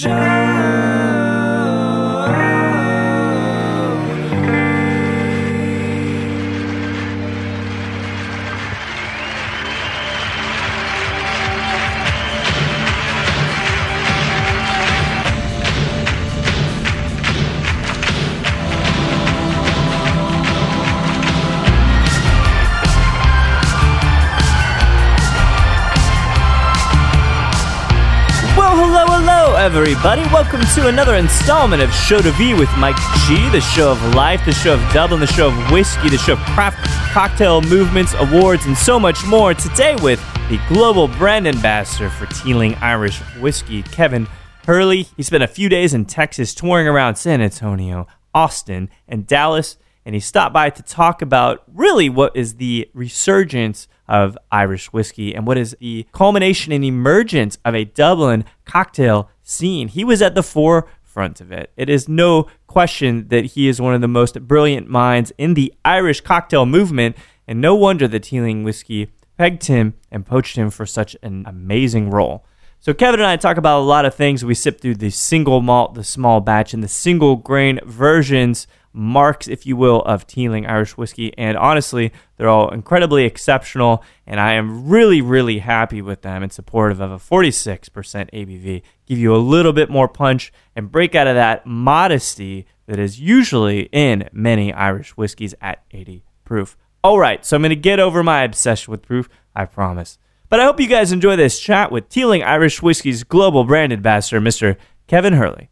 Well, everybody. Welcome to another installment of Show to V with Mike G, the show of life, the show of Dublin, the show of whiskey, the show of craft cocktail movements, awards, and so much more. Today with the global brand ambassador for Teeling Irish Whiskey, Kevin Hurley. He spent a few days in Texas touring around San Antonio, Austin, and Dallas, and he stopped by to talk about really what is the resurgence of Irish whiskey and what is the culmination and emergence of a Dublin cocktail scene. He was at the forefront of it. It is no question that he is one of the most brilliant minds in the Irish cocktail movement, and no wonder that Teeling Whiskey pegged him and poached him for such an amazing role. So Kevin and I talk about a lot of things. We sip through the single malt, the small batch, and the single grain versions, marks, if you will, of Teeling Irish whiskey. And honestly, they're all incredibly exceptional, and I am really, really happy with them and supportive of a 46% ABV. Give you a little bit more punch and break out of that modesty that is usually in many Irish whiskeys at 80 proof. All right, so I'm going to get over my obsession with proof, I promise. But I hope you guys enjoy this chat with Teeling Irish Whiskey's global brand ambassador, Mr. Kevin Hurley.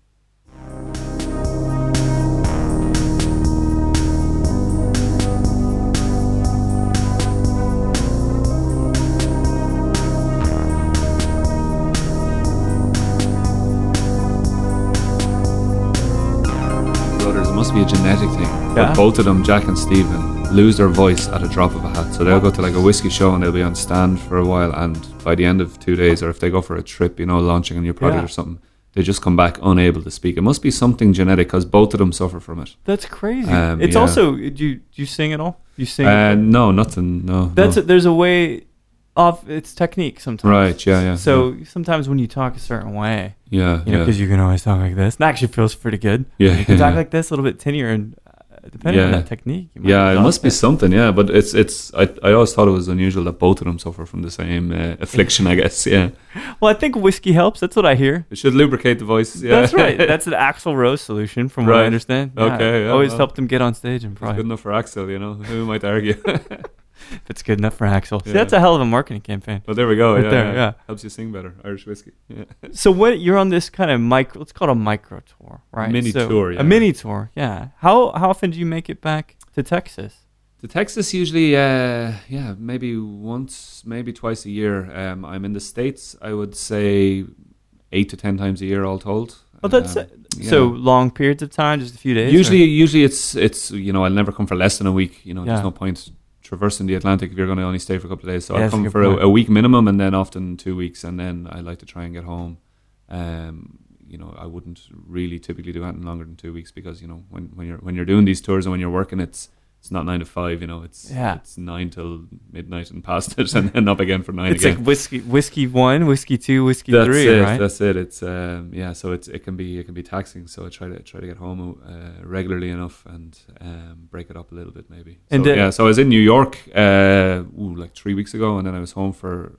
Be a genetic thing. Yeah. But both of them, Jack and Stephen, lose their voice at a drop of a hat. So they'll go to like a whiskey show and they'll be on stand for a while. And by the end of two days, or if they go for a trip, you know, launching a new product Yeah. or something, they just come back unable to speak. It must be something genetic because both of them suffer from it. That's crazy. Um, it's yeah. also do you, do you sing at all? You sing? Uh, no, nothing. No. That's no. a, there's a way off. It's technique sometimes. Right, yeah, yeah, So sometimes when you talk a certain way, yeah, you know, yeah. because you can always talk like this. And actually feels pretty good. Yeah, you can talk yeah. like this, a little bit tinier and uh, depending on Yeah. that technique. you might Yeah, it must be something. Yeah, but it's it's. I I always thought it was unusual that both of them suffer from the same uh, affliction. I guess. Yeah, Well, I think whiskey helps. That's what I hear. it should lubricate the voice. Yeah, That's right. That's an Axl Rose solution, from what I Right. understand. Okay, yeah, always well. helped him get on stage and probably good enough for Axl. You know, who might argue? if it's good enough for Axl. See, Yeah. that's a hell of a marketing campaign. Well, there we go. Right yeah, there, yeah. yeah. helps you sing better. Irish whiskey. Yeah. So what you're on this kind of micro? Let's call it a micro tour, right? Mini So, tour, yeah. A mini tour, yeah. How how often do you make it back to Texas? To Texas, usually, uh, yeah, maybe once, maybe twice a year. Um, I'm in the states. I would say eight to ten times a year, all told. Well, that's Um, yeah. so long periods of time, just a few days. usually, or- usually it's it's you know I'll never come for less than a week. You know, Yeah. there's no point traversing the Atlantic if you're going to only stay for a couple of days. So Yeah, I come for a, a week minimum, and then often two weeks, and then I like to try and get home. Um, you know, I wouldn't really typically do anything longer than two weeks because you know when, when you're when you're doing these tours and when you're working, it's it's not nine to five. You know, it's Yeah. it's nine till midnight and past it, and then up again for nine it's again. like whiskey, whiskey one, whiskey two, whiskey that's three, it. right? That's it. It's um, yeah. So it's it can be it can be taxing. So I try to try to get home uh, regularly enough and um, break it up a little bit maybe. So, And yeah. So I was in New York uh, ooh, like three weeks ago, and then I was home for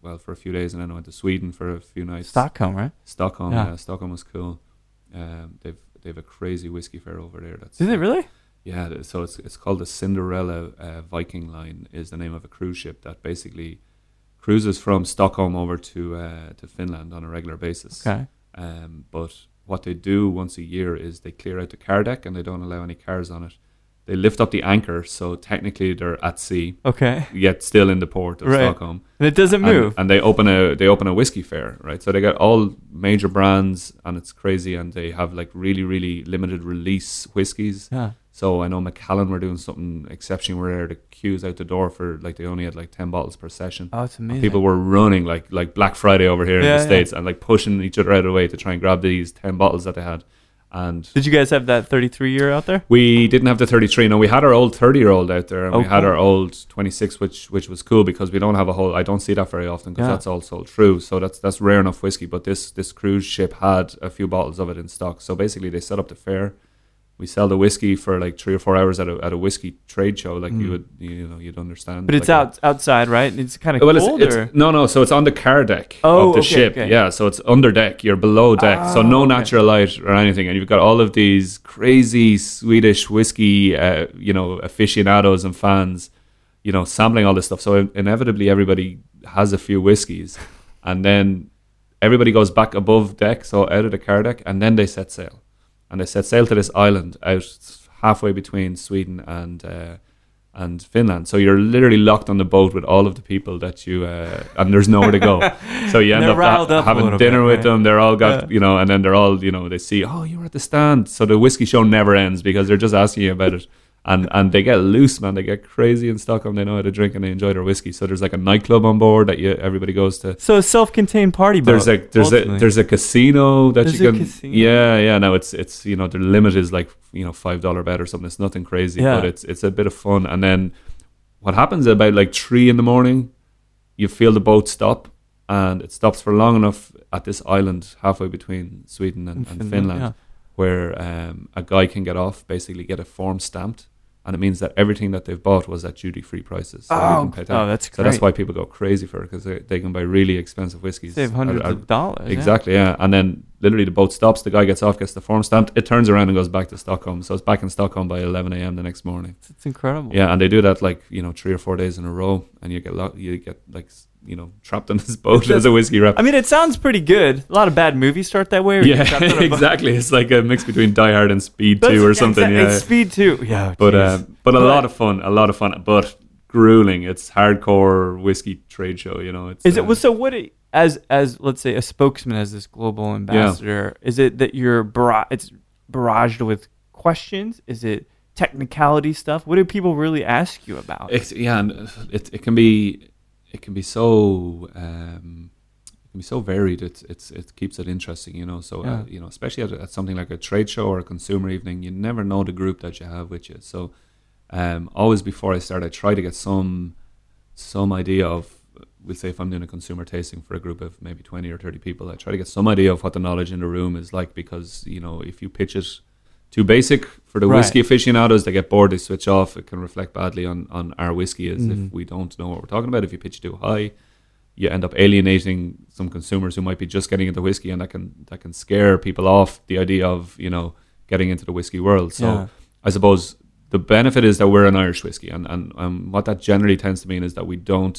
well for a few days, and then I went to Sweden for a few nights. Stockholm, right? Stockholm. Yeah. Yeah. Stockholm was cool. Um, they've they've a crazy whiskey fair over there. That's Is it really? Yeah, so it's it's called the Cinderella uh, Viking Line is the name of a cruise ship that basically cruises from Stockholm over to uh, to Finland on a regular basis. Okay. Um, but what they do once a year is they clear out the car deck and they don't allow any cars on it. They lift up the anchor, so technically they're at sea, Okay. yet still in the port of Right. Stockholm. And it doesn't And- move. And, they open a they open a whiskey fair, right? So they got all major brands, and it's crazy. And they have like really really limited release whiskies. yeah. So I know Macallan were doing something exceptional exceptionally rare. The queues out the door for like they only had like ten bottles per session. Oh, it's amazing. People were running like like Black Friday over here in Yeah, the yeah. states and like pushing each other out of the way to try and grab these ten bottles that they had. And Did you guys have that 33 year out there? we didn't have the 33. No, we had our old 30 year old out there, and Oh, we had cool. our old 26, which which was cool because we don't have a whole. I don't see that very often because Yeah. that's all sold through. So that's that's rare enough whiskey. But this this cruise ship had a few bottles of it in stock. So basically, they set up the fair. We sell the whiskey for like three or four hours at a at a whiskey trade show, like you Mm. would you know you'd understand. But it's like a- out outside, right? It's kind of well, cold, it's, it's no, no. So it's on the car deck Oh, of the okay, ship. okay. Yeah, so it's under deck. You're below deck, so Oh, no okay. natural light or anything, and you've got all of these crazy Swedish whiskey, uh, you know, aficionados and fans, you know, sampling all this stuff. So inevitably, everybody has a few whiskeys, and then everybody goes back above deck, so out of the car deck, and then they set sail, and they set sail to this island out halfway between Sweden and. Uh, and Finland. So you're literally locked on the boat with all of the people that you, uh, and there's nowhere to go. So you end up ha- up having dinner bit, with right? them. They're all got, Yeah. you know, and then they're all, you know, they see, oh, you were at the stand. So the whiskey show never ends because they're just asking you about it. And and they get loose, man. They get crazy in Stockholm. They know how to drink and they enjoy their whiskey. So there's like a nightclub on board that you everybody goes to. so a self-contained party boat. There's a there's a there's a casino that There's you a can casino? yeah yeah no it's it's you know the limit is like you know five dollar bet or something it's nothing crazy Yeah. but it's it's a bit of fun and then what happens about like three in the morning you feel the boat stop and it stops for long enough at this island halfway between Sweden and, and Finland, yeah. where um, a guy can get off basically get a form stamped and it means that everything that they've bought was at duty free prices so, Oh, can pay tax. oh, that's so that's why people go crazy for it because they, they can buy really expensive whiskeys Save at- hundreds at- of dollars. Exactly, yeah. And then literally the boat stops, the guy gets off, gets the form stamped, it turns around and goes back to Stockholm. So it's back in Stockholm by 11 a.m. the next morning. It's, it's incredible. Yeah, and they do that like, you know, three or four days in a row, and you get, lo- you get like, you know, trapped on this boat as a whiskey rep. I mean, it sounds pretty good. A lot of bad movies start that way. Yeah, trapped on a boat. exactly. It's like a mix between Die Hard and Speed That's- 2 or something. exactly. Yeah. Speed two. Yeah. But, uh, but a But- lot of fun, a lot of fun, but grueling. It's hardcore whiskey trade show, you know. It's, Is it uh, well? So what? It, as as let's say a spokesman, as this global ambassador, is it that you're it's barraged with questions? Is it technicality stuff? What do people really ask you about? It's, yeah, and it it can be it can be so um, it can be so varied. It's it's it keeps it interesting, you know. So uh, you know, especially at, at something like a trade show or a consumer evening, you never know the group that you have with you. So um, always before I start, I try to get some some idea of. We'll say if I'm doing a consumer tasting for a group of maybe 20 or 30 people, I try to get some idea of what the knowledge in the room is like because, you know, if you pitch it too basic for the Right. whiskey aficionados, they get bored, they switch off. It can reflect badly on, on our whiskey as Mhm. if we don't know what we're talking about. If you pitch too high, you end up alienating some consumers who might be just getting into whiskey, and that can that can scare people off the idea of you know getting into the whiskey world. So Yeah. I suppose the benefit is that we're an Irish whiskey, and and um, what that generally tends to mean is that we don't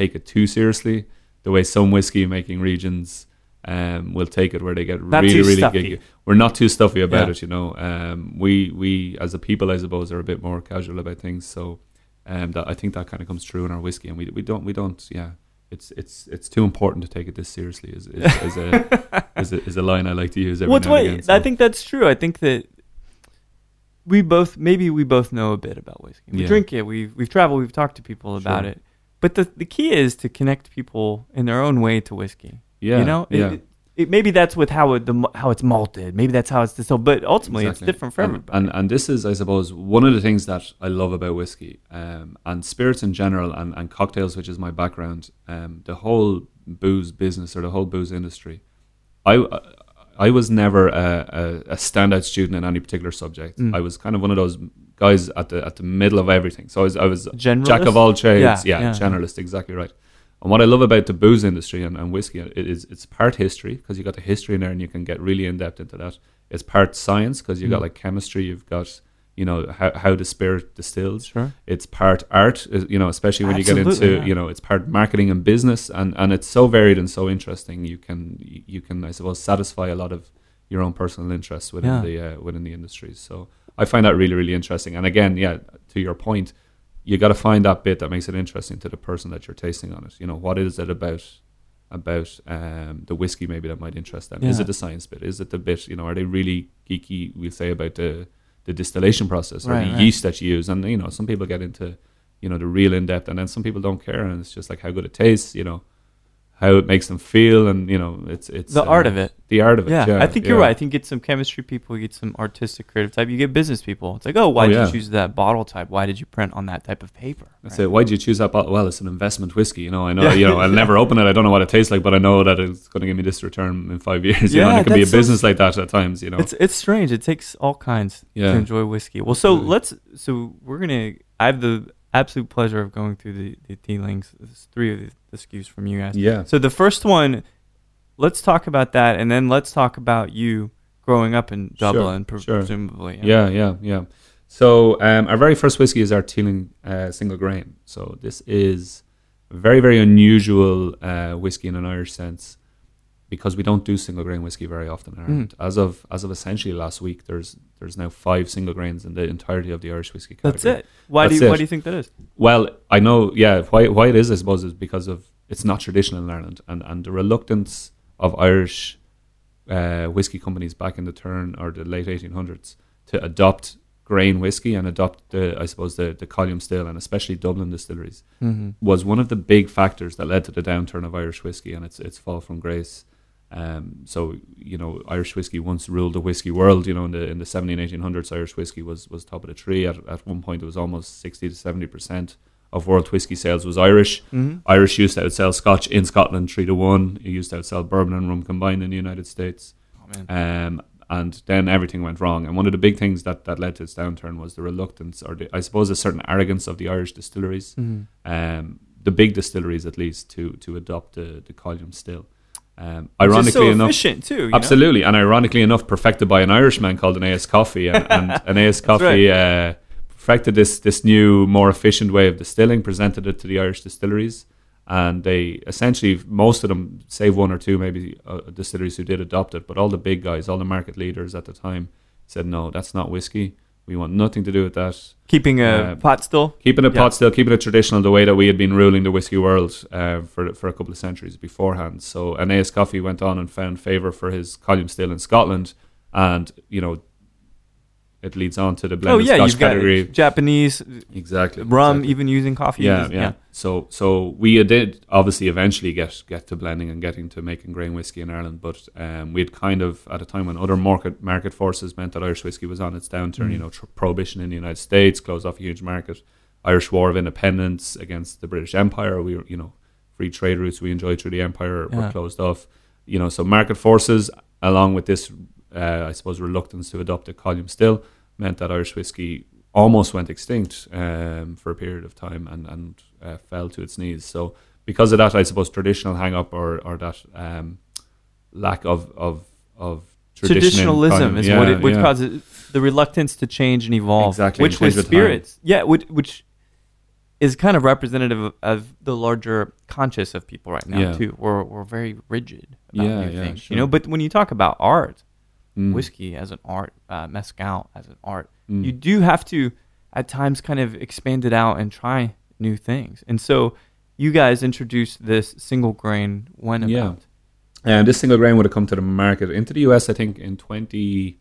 take it too seriously. The way some whiskey making regions um, will take it, where they get Not really really stuffy. giggy. We're not too stuffy about Yeah. it, you know. Um, we we as a people, I suppose, are a bit more casual about things. So um, that I think that kind of comes through in our whiskey, and we we don't we don't yeah. It's it's it's too important to take it this seriously. Is is, is a is a is a line I like to use every well, now what, and again. so- I think that's true. I think that we both maybe we both know a bit about whiskey. We Yeah. drink it. We've we've traveled. We've talked to people about Sure. it. But the the key is to connect people in their own way to whiskey. Yeah, you know, yeah. it, it, maybe that's with how it the how it's malted. Maybe that's how it's distilled. But ultimately, Exactly. it's different for and, everybody. And and this is, I suppose, one of the things that I love about whiskey um, and spirits in general, and, and cocktails, which is my background. Um, the whole booze business or the whole booze industry. I I was never a, a, a standout student in any particular subject. Mm. I was kind of one of those guys at the at the middle of everything. So I was I was Generalist? jack of all trades. Yeah, Yeah, yeah. generalist, exactly right. And what I love about the booze industry and, and whiskey is it's part history because you got the history in there and you can get really in depth into that. It's part science because you've got Mm. like chemistry, you've got you know how, how the spirit distills. Sure. It's part art, you know, especially when you get into yeah. you know it's part marketing and business, and and it's so varied and so interesting. You can you can I suppose satisfy a lot of your own personal interests within Yeah. the uh, within the industries. So I find that really really interesting. And again, yeah, to your point, you got to find that bit that makes it interesting to the person that you're tasting on it. You know, what is it about about um, the whiskey maybe that might interest them? Is it the science bit? Is it the bit? You know, are they really geeky? We'll say about the the distillation process or Right, the right. yeast that you use. And you know, some people get into you know the real in depth, and then some people don't care, and it's just like how good it tastes. You know, how it makes them feel, and you know, it's it's the uh, art of it. The art of it. Yeah, Yeah, I think you're right. I think you get some chemistry people, you get some artistic, creative type. You get business people. It's like, oh, why Oh, did yeah. you choose that bottle type? Why did you print on that type of paper? That's Right. it. Why did you choose that bottle? Well, it's an investment whiskey. You know, I know. Yeah. You know, I'll never open it. I don't know what it tastes like, but I know that it's going to give me this return in five years. You know, Yeah, it can be a so- business like that at times. You know. It's it's strange. It takes all kinds Yeah. to enjoy whiskey. Well, so let's so we're gonna. I have the absolute pleasure of going through the the Teelings. There's three of the, the SKUs from you guys. yeah. So the first one, let's talk about that, and then let's talk about you growing up in Sure, Dublin, pre- sure. presumably. Yeah, yeah, yeah. So um, our very first whiskey is our Teeling uh, single grain. So this is a very, very unusual uh, whiskey in an Irish sense because we don't do single grain whiskey very often in Ireland. Mm. As of as of essentially last week, there's there's now five single grains in the entirety of the Irish whiskey category. That's it. Why That's do you, it. why do you think that is? Well, I know, yeah. Why why it is, I suppose, is because of it's not traditional in Ireland, and and the reluctance of Irish uh, whiskey companies back in the turn or the late eighteen hundreds to adopt grain whiskey and adopt the, I suppose, the the column still, and especially Dublin distilleries, Mm-hmm. was one of the big factors that led to the downturn of Irish whiskey and its its fall from grace. Um, so you know, Irish whiskey once ruled the whiskey world. You know, in the in the 17, 1800s, Irish whiskey was was top of the tree. At at one point, it was almost sixty to seventy percent of world whiskey sales was Irish. Mm-hmm. Irish used to outsell Scotch in Scotland three to one. It used to outsell bourbon and rum combined in the United States. Oh. Um, and then everything went wrong. And one of the big things that, that led to its downturn was the reluctance, or the, I suppose a certain arrogance of the Irish distilleries Mm-hmm. um, the big distilleries at least to to adopt the the column still. Um, ironically so enough, efficient too. you know? absolutely, and ironically enough, perfected by an Irishman called Aeneas Coffey, and, and Aeneas Coffey uh, perfected this this new, more efficient way of distilling, presented it to the Irish distilleries, and they essentially most of them, save one or two, maybe uh, distilleries who did adopt it, but all the big guys, all the market leaders at the time, said no, that's not whiskey. We want nothing to do with that Keeping a Uh, pot still. keeping a Yeah. pot still, keeping it traditional, the way that we had been ruling the whiskey world uh, for for a couple of centuries beforehand. So Aeneas Coffey went on and found favour for his column still in Scotland, and you know it leads on to the Oh yeah, Scotch you've got category. Japanese Exactly, rum, exactly. even using coffee. Yeah, Just- yeah, So, so we did obviously eventually get get to blending and getting to making grain whiskey in Ireland, but um, we'd kind of at a time when other market market forces meant that Irish whiskey was on its downturn. Mm. You know, tr- prohibition in the United States closed off a huge market. Irish War of Independence against the British Empire. We were, you know, free trade routes we enjoyed through the empire Yeah. were closed off. You know, so market forces, along with this, uh, I suppose, reluctance to adopt a column still, meant that Irish whiskey almost went extinct um, for a period of time and and uh, fell to its knees. So because of that, I suppose traditional hang up or or that um, lack of of of Traditionalism column- is yeah, what it what yeah. causes the reluctance to change and evolve. Exactly, Which change with time. spirits, yeah, which, which is kind of representative of, of the larger conscious of people right now Yeah. too. We're we're very rigid about Yeah, new yeah, things, sure. you know. But when you talk about art, Mm, whiskey as an art, uh, mezcal as an art, mm. you do have to at times kind of expand it out and try new things. And so you guys introduced this single grain when about? Yeah. And this single grain would have come to the market into the US, I think, in 20,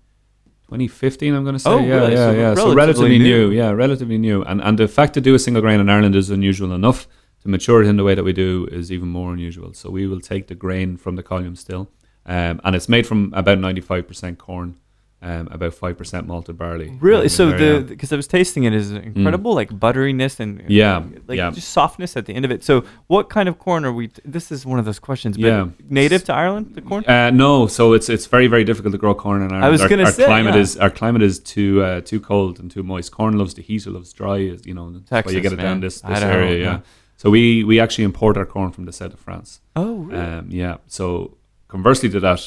2015, I'm going to say. Oh, yeah, really? yeah, So yeah. So relatively relatively new. new. Yeah, relatively new. And and the fact to do a single grain in Ireland is unusual enough. To mature it in the way that we do is even more unusual. So we will take the grain from the column still, um, and it's made from about 95% corn, um, about 5% malted barley. Really? Um, So the because I was tasting it is incredible, like butteriness and Yeah, like yeah. just softness at the end of it. So what kind of corn are we? T- this is one of those questions. But Yeah. native to Ireland, the corn. Uh, no, so it's it's very very difficult to grow corn in Ireland. I was our, gonna say our climate yeah. is our climate is too uh, too cold and too moist. Corn loves the heat, it loves dry. You know, why you get it man. down this, this area. Yeah. yeah. So we we actually import our corn from the south of France. Oh, really? Um, yeah. So conversely to that,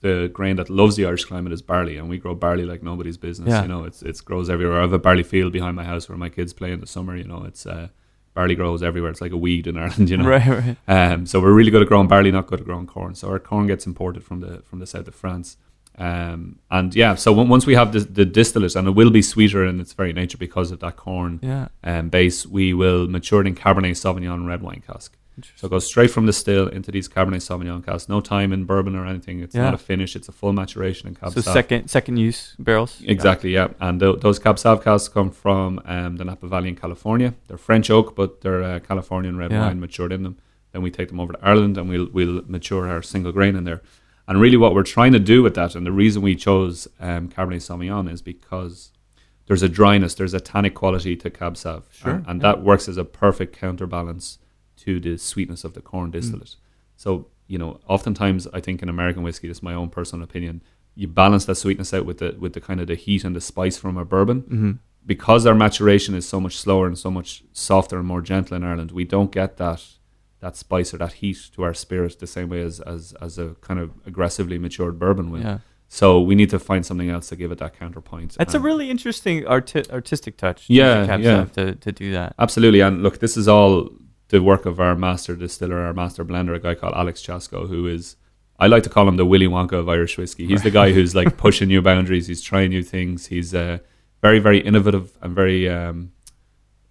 the grain that loves the Irish climate is barley, and we grow barley like nobody's business. Yeah. You know, it's it grows everywhere. I have a barley field behind my house where my kids play in the summer. You know, it's uh, barley grows everywhere. It's like a weed in Ireland. You know, right, right. um, so we're really good at growing barley, not good at growing corn. So our corn gets imported from the from the south of France. Um, and yeah, so on- once we have the, the distillate, and it will be sweeter in its very nature because of that corn Yeah. um, base, we will mature it in Cabernet Sauvignon red wine cask. So it goes straight from the still into these Cabernet Sauvignon casks. No time in bourbon or anything. It's Yeah. not a finish. It's a full maturation in Cab So Sav. second second use barrels. Exactly, yeah. And tho- those Cab Sav casks come from um, the Napa Valley in California. They're French oak, but they're uh, Californian red Yeah. wine matured in them. Then we take them over to Ireland and we'll we'll mature our single grain in there. And really, what we're trying to do with that, and the reason we chose um, Cabernet Sauvignon is because there's a dryness, there's a tannic quality to Cab Sav, Sure, and, and yeah. that works as a perfect counterbalance to the sweetness of the corn distillate. So you know, oftentimes I think in American whiskey, this is my own personal opinion, you balance that sweetness out with the with the kind of the heat and the spice from a bourbon. Mm-hmm. Because our maturation is so much slower and so much softer and more gentle in Ireland, we don't get that that spice or that heat to our spirit the same way as as, as a kind of aggressively matured bourbon will. Yeah. So we need to find something else to give it that counterpoint. That's a really interesting arti- artistic touch. Yeah, yeah. To, to do that. Absolutely, and look, this is all the work of our master distiller, our master blender, a guy called Alex Chasko, who is I like to call him the Willy Wonka of Irish whiskey. He's the guy who's like pushing new boundaries. He's trying new things. He's uh, very, very innovative and very, um,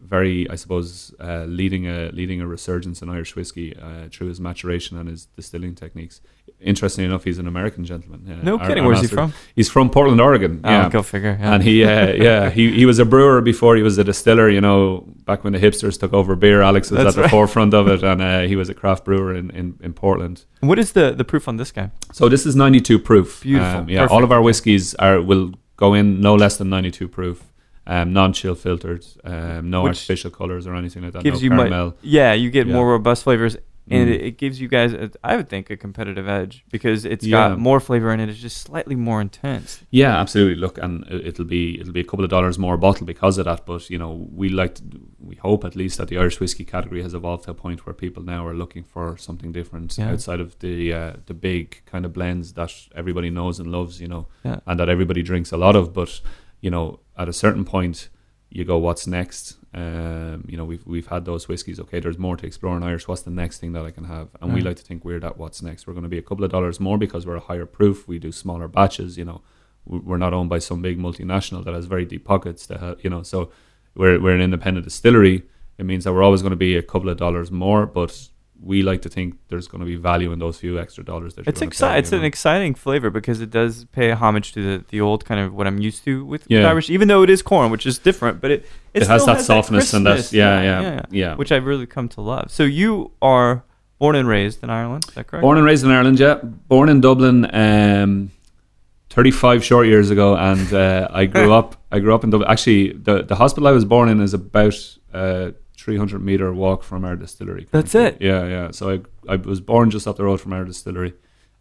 very, I suppose, uh, leading a leading a resurgence in Irish whiskey uh, through his maturation and his distilling techniques. Interestingly enough, he's an American gentleman. Uh, No kidding. Where's he from? He's from Portland, Oregon. Oh, yeah, go figure. Yeah. and he, uh, yeah, he, he was a brewer before he was a distiller. You know, back when the hipsters took over beer, Alex was That's at the forefront of it, and uh, he was a craft brewer in, in, in Portland. what is the, the proof on this guy? So this is 92 proof. Beautiful. Um, yeah, all of our whiskeys are will go in no less than 92 proof. Um, non-chill filtered, um, no Which artificial colors or anything like that. gives no you caramel. yeah, you get Yeah. more robust flavors, and Mm. it, it gives you guys, a, I would think, a competitive edge because it's Yeah. got more flavor in it. It's just slightly more intense. Yeah, absolutely. Look, and it- it'll be it'll be a couple of dollars more a bottle because of that. But you know, we like to, we hope at least that the Irish whiskey category has evolved to a point where people now are looking for something different Yeah. outside of the uh, the big kind of blends that everybody knows and loves. You know, and that everybody drinks a lot of. But you know, at a certain point, you go, "What's next?" Um, you know, we've we've had those whiskies. Okay, there's more to explore in Irish. What's the next thing that I can have? And we like to think we're that. What's next? We're going to be a couple of dollars more because we're a higher proof. We do smaller batches. You know, We- we're not owned by some big multinational that has very deep pockets. To have, you know, so we're we're an independent distillery. It means that we're always going to be a couple of dollars more, but we like to think there's going to be value in those few extra dollars that it's exciting. It's you know? an exciting flavor because it does pay homage to the, the old kind of what I'm used to with, yeah. Irish, even though it is corn, which is different, but it it, it has that has softness that and that yeah, yeah, yeah, yeah, which I've really come to love. So you are born and raised in Ireland, is that correct? Born and raised in Ireland, yeah. Born in Dublin. Um, 35 short years ago and uh, I grew up I grew up in Dublin actually the, the hospital I was born in is about uh, 300 meter walk from our distillery. That's it. Yeah, yeah. So I I was born just up the road from our distillery.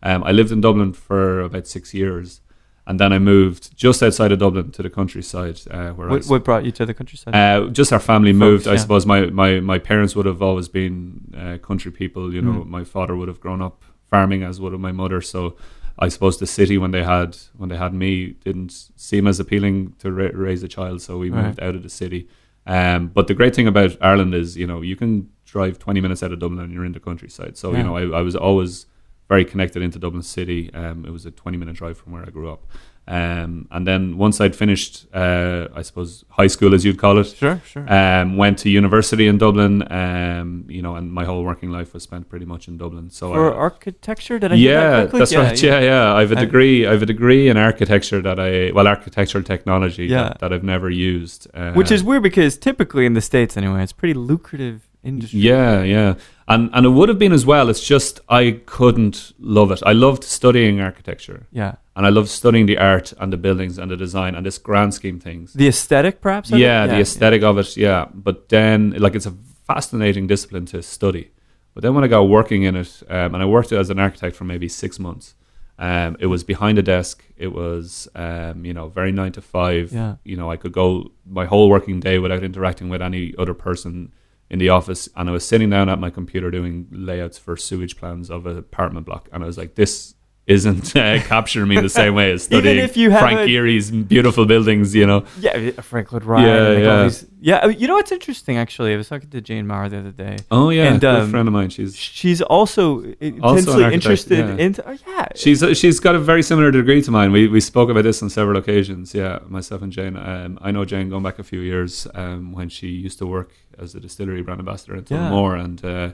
Um, I lived in Dublin for about six years, and then I moved just outside of Dublin to the countryside. Uh, where what, what, brought you to the countryside? Uh, just our family Folks, moved. Yeah. I suppose my, my, my parents would have always been uh, country people. You know, mm. my father would have grown up farming, as would have my mother. So. I suppose the city when they had when they had me didn't seem as appealing to ra- raise a child, so we moved right. out of the city um, but the great thing about Ireland is, you know, you can drive 20 minutes out of Dublin and you're in the countryside. So, Yeah. you know, I, I was always very connected into Dublin City. Um, it was a 20 minute drive from where I grew up. Um, and then once I'd finished, uh, I suppose, high school, as you'd call it, sure, sure. um, went to university in Dublin, um, you know, and my whole working life was spent pretty much in Dublin. So For I, architecture, did I hear that yeah, that's right. Yeah, yeah. I have a degree. I have a degree in architecture that I well, architectural technology Yeah. that, that I've never used. Which is weird because typically in the states, anyway, it's pretty lucrative industry. yeah, yeah, and and it would have been as well. It's just I couldn't love it. I loved studying architecture, yeah. and I loved studying the art and the buildings and the design and this grand scheme things. The aesthetic, perhaps. it? yeah, the aesthetic of it, yeah. But then, like, it's a fascinating discipline to study. But then when I got working in it, um, and I worked as an architect for maybe six months, um, it was behind a desk. It was, um, you know, very nine to five. Yeah. You know, I could go my whole working day without interacting with any other person in the office, and I was sitting down at my computer doing layouts for sewage plans of an apartment block, and I was like, this isn't uh, capturing me the same way as Even studying if you have Frank a- Gehry's beautiful buildings, you know. Yeah, Frank Lloyd Wright. Yeah, like yeah. these- yeah. uh, You know what's interesting? Actually, I was talking to Jane Maurer the other day. Oh yeah, And, um, friend of mine. She's She's also intensely architect, interested yeah. into. Oh, yeah. she's she's got a very similar degree to mine. We we spoke about this on several occasions. Yeah, myself and Jane. Um, I know Jane going back a few years um, when she used to work as a distillery brand ambassador in Yeah. And uh,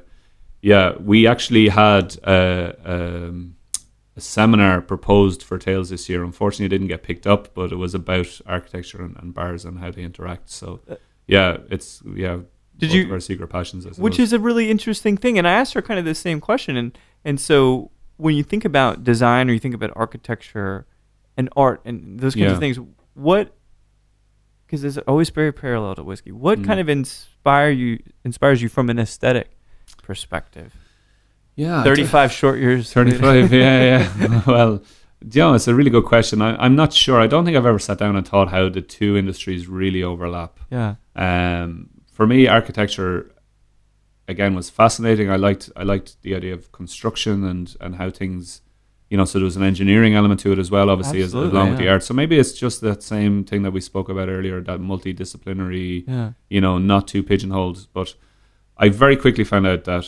yeah, we actually had uh, um, a seminar proposed for Tales this year. Unfortunately, it didn't get picked up, but it was about architecture and, and bars and how they interact. So Uh, yeah, it's yeah Did you- our secret passions? Which is a really interesting thing. And I asked her kind of the same question. And and so when you think about design or you think about architecture and art and those kinds Yeah. of things, what because there's always very parallel to whiskey. What Mm. kind of inspire you inspires you from an aesthetic perspective? Yeah, I Thirty don't- five short years. 35 yeah yeah well you know, it's a really good question I, i'm not sure i don't think i've ever sat down and thought how the two industries really overlap Yeah. um, for me architecture again was fascinating i liked i liked the idea of construction and and how things you know so there was an engineering element to it as well obviously as, along with the art so maybe it's just that same thing that we spoke about earlier that multidisciplinary Yeah. you know, not too pigeonholed. But I very quickly found out that,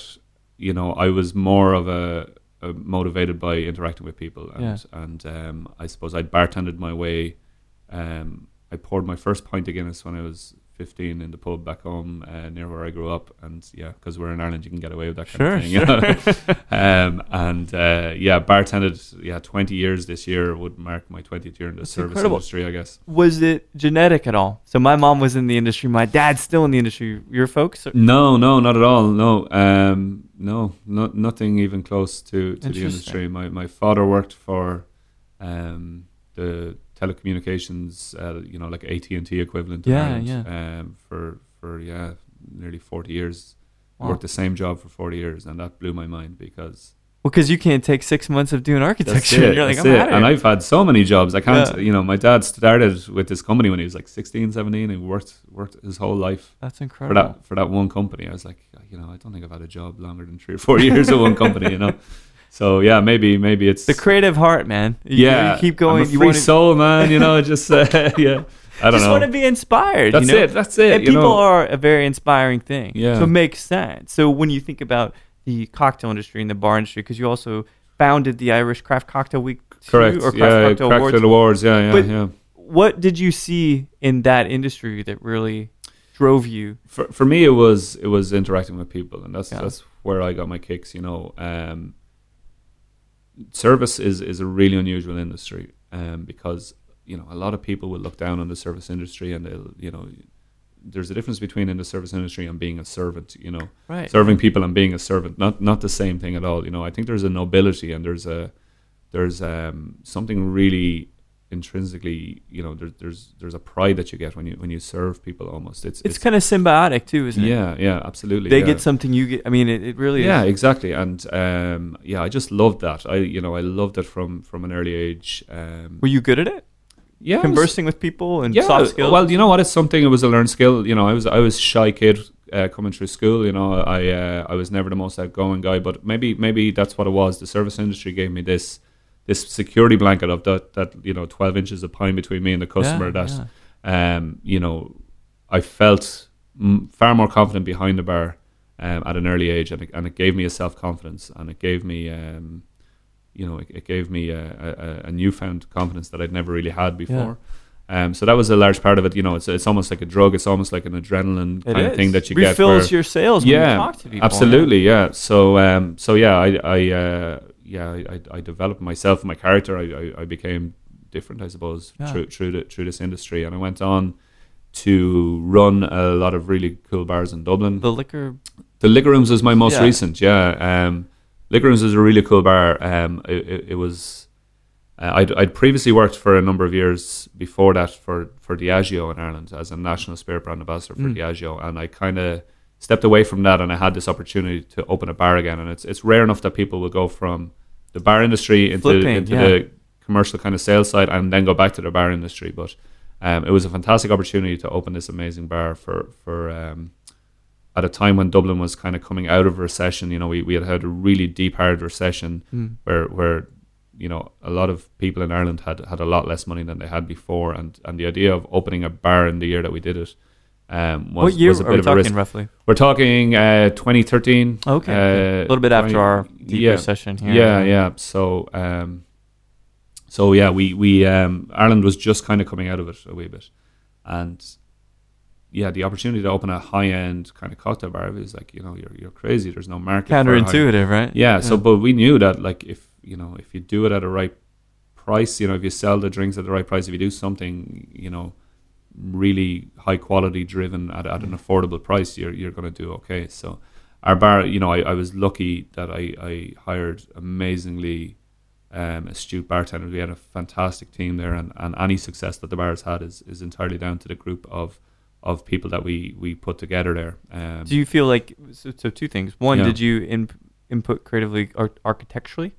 you know, I was more of a, a motivated by interacting with people, and Yeah. and um, I suppose I bartended my way. Um, I poured my first pint of Guinness when I was. 15 in the pub back home uh, near where I grew up and yeah because we're in Ireland you can get away with that kind Sure, of thing know? um, and uh, yeah bartended yeah 20 years this year would mark my 20th year in the That's service incredible. industry I guess Was it genetic at all? So my mom was in the industry. My dad's still in the industry. Your folks? Are, No, no, not at all. No, um, no, not nothing even close to, to the industry. My my father worked for um, the telecommunications, uh, you know, like AT and T equivalent. Yeah, Ireland, yeah. Um, for for yeah, nearly forty years. Wow. Worked the same job for forty years, and that blew my mind because Well, because you can't take six months of doing architecture. it. You're like, that's I'm it. out of And. I've had so many jobs. I can't. Yeah. You know, my dad started with this company when he was like 16, 17. and worked worked his whole life That's for incredible. that for that one company. I was like, you know, I don't think I've had a job longer than three or four years at one company. You know, so yeah, maybe maybe it's The creative heart, man. You, yeah. you keep going. A you free want soul, man. You know, just uh, yeah. I don't just know. want to be inspired. that's you know? it. That's it. and people know. are a very inspiring thing. Yeah. So it makes sense. So when you think about the cocktail industry and the bar industry, because you also founded the Irish Craft Cocktail Week too, correct. or Craft yeah, Cocktail Craft Awards. Awards. Yeah, yeah, But- yeah. What did you see in that industry that really drove you? for for me it was it was interacting with people and that's Yeah. that's where I got my kicks you know um service is is a really unusual industry um because you know a lot of people will look down on the service industry and they'll you know there's a difference between in the service industry and being a servant you know Right. serving people and being a servant not not the same thing at all you know i think there's a nobility and there's a there's um something really intrinsically you know there's there's there's a pride that you get when you when you serve people almost it's it's kind of symbiotic too, isn't it? yeah yeah absolutely They yeah. get something you get. I mean, it, it really yeah is. exactly and um yeah i just loved that i you know i loved it from from an early age um Were you good at it? yeah I was- Conversing with people and yeah, soft skills? Well, you know what? It's something. It was a learned skill. You know, I was I was shy kid uh, coming through school. You know, I uh, I was never the most outgoing guy. But maybe maybe that's what it was. The service industry gave me this this security blanket of that that you know twelve inches of pine between me and the customer. Yeah, that yeah. um you know I felt m- far more confident behind the bar um, at an early age, and it, and it gave me a self confidence, and it gave me um you know, it, it gave me a, a, a newfound confidence that I'd never really had before. Um, so that was a large part of it. You know, it's it's almost like a drug. It's almost like an adrenaline kind of thing that you get. refills your sails when yeah, you talk to people. absolutely, yeah. So um, so yeah, I I uh, yeah, I, I, developed myself, my character. I, I, I became different, I suppose, Yeah. through through the, through this industry, and I went on to run a lot of really cool bars in Dublin. The liquor. The Liquor Rooms is my most Yeah. recent. Yeah, um, Liquor Rooms is a really cool bar. Um, it, it, it was. Uh, I'd, I'd previously worked for a number of years before that for for Diageo in Ireland as a national spirit brand ambassador for Mm. Diageo, and I kind of stepped away from that, and I had this opportunity to open a bar again. And it's it's rare enough that people will go from the bar industry into Flipping, into yeah. the commercial kind of sales side, and then go back to the bar industry. But um, it was a fantastic opportunity to open this amazing bar for for um, at a time when Dublin was kind of coming out of recession. You know, we, we had had a really deep hard recession Mm. where where you know a lot of people in Ireland had had a lot less money than they had before, and and the idea of opening a bar in the year that we did it. Um, was, what year was a are we of a risk. talking roughly? We're talking uh, 2013. Okay, uh, a little bit after 20 our deep yeah, recession here. yeah, yeah. So, um, so yeah, we we um, Ireland was just kind of coming out of it a wee bit, and yeah, the opportunity to open a high end kind of cocktail bar is like you know you're you're crazy. There's no market. Counterintuitive, right? Yeah. So, but we knew that like if you know if you do it at a right price, you know, if you sell the drinks at the right price, if you do something, you know, really high quality driven at, at an affordable price, you're you're going to do okay. So our bar, you know, I, I was lucky that I, I hired amazingly um, astute bartenders. We had a fantastic team there, and, and any success that the bar has had is, is entirely down to the group of of people that we, we put together there. Um, Do you feel like so, so two things? One, Yeah. did you in, input creatively or architecturally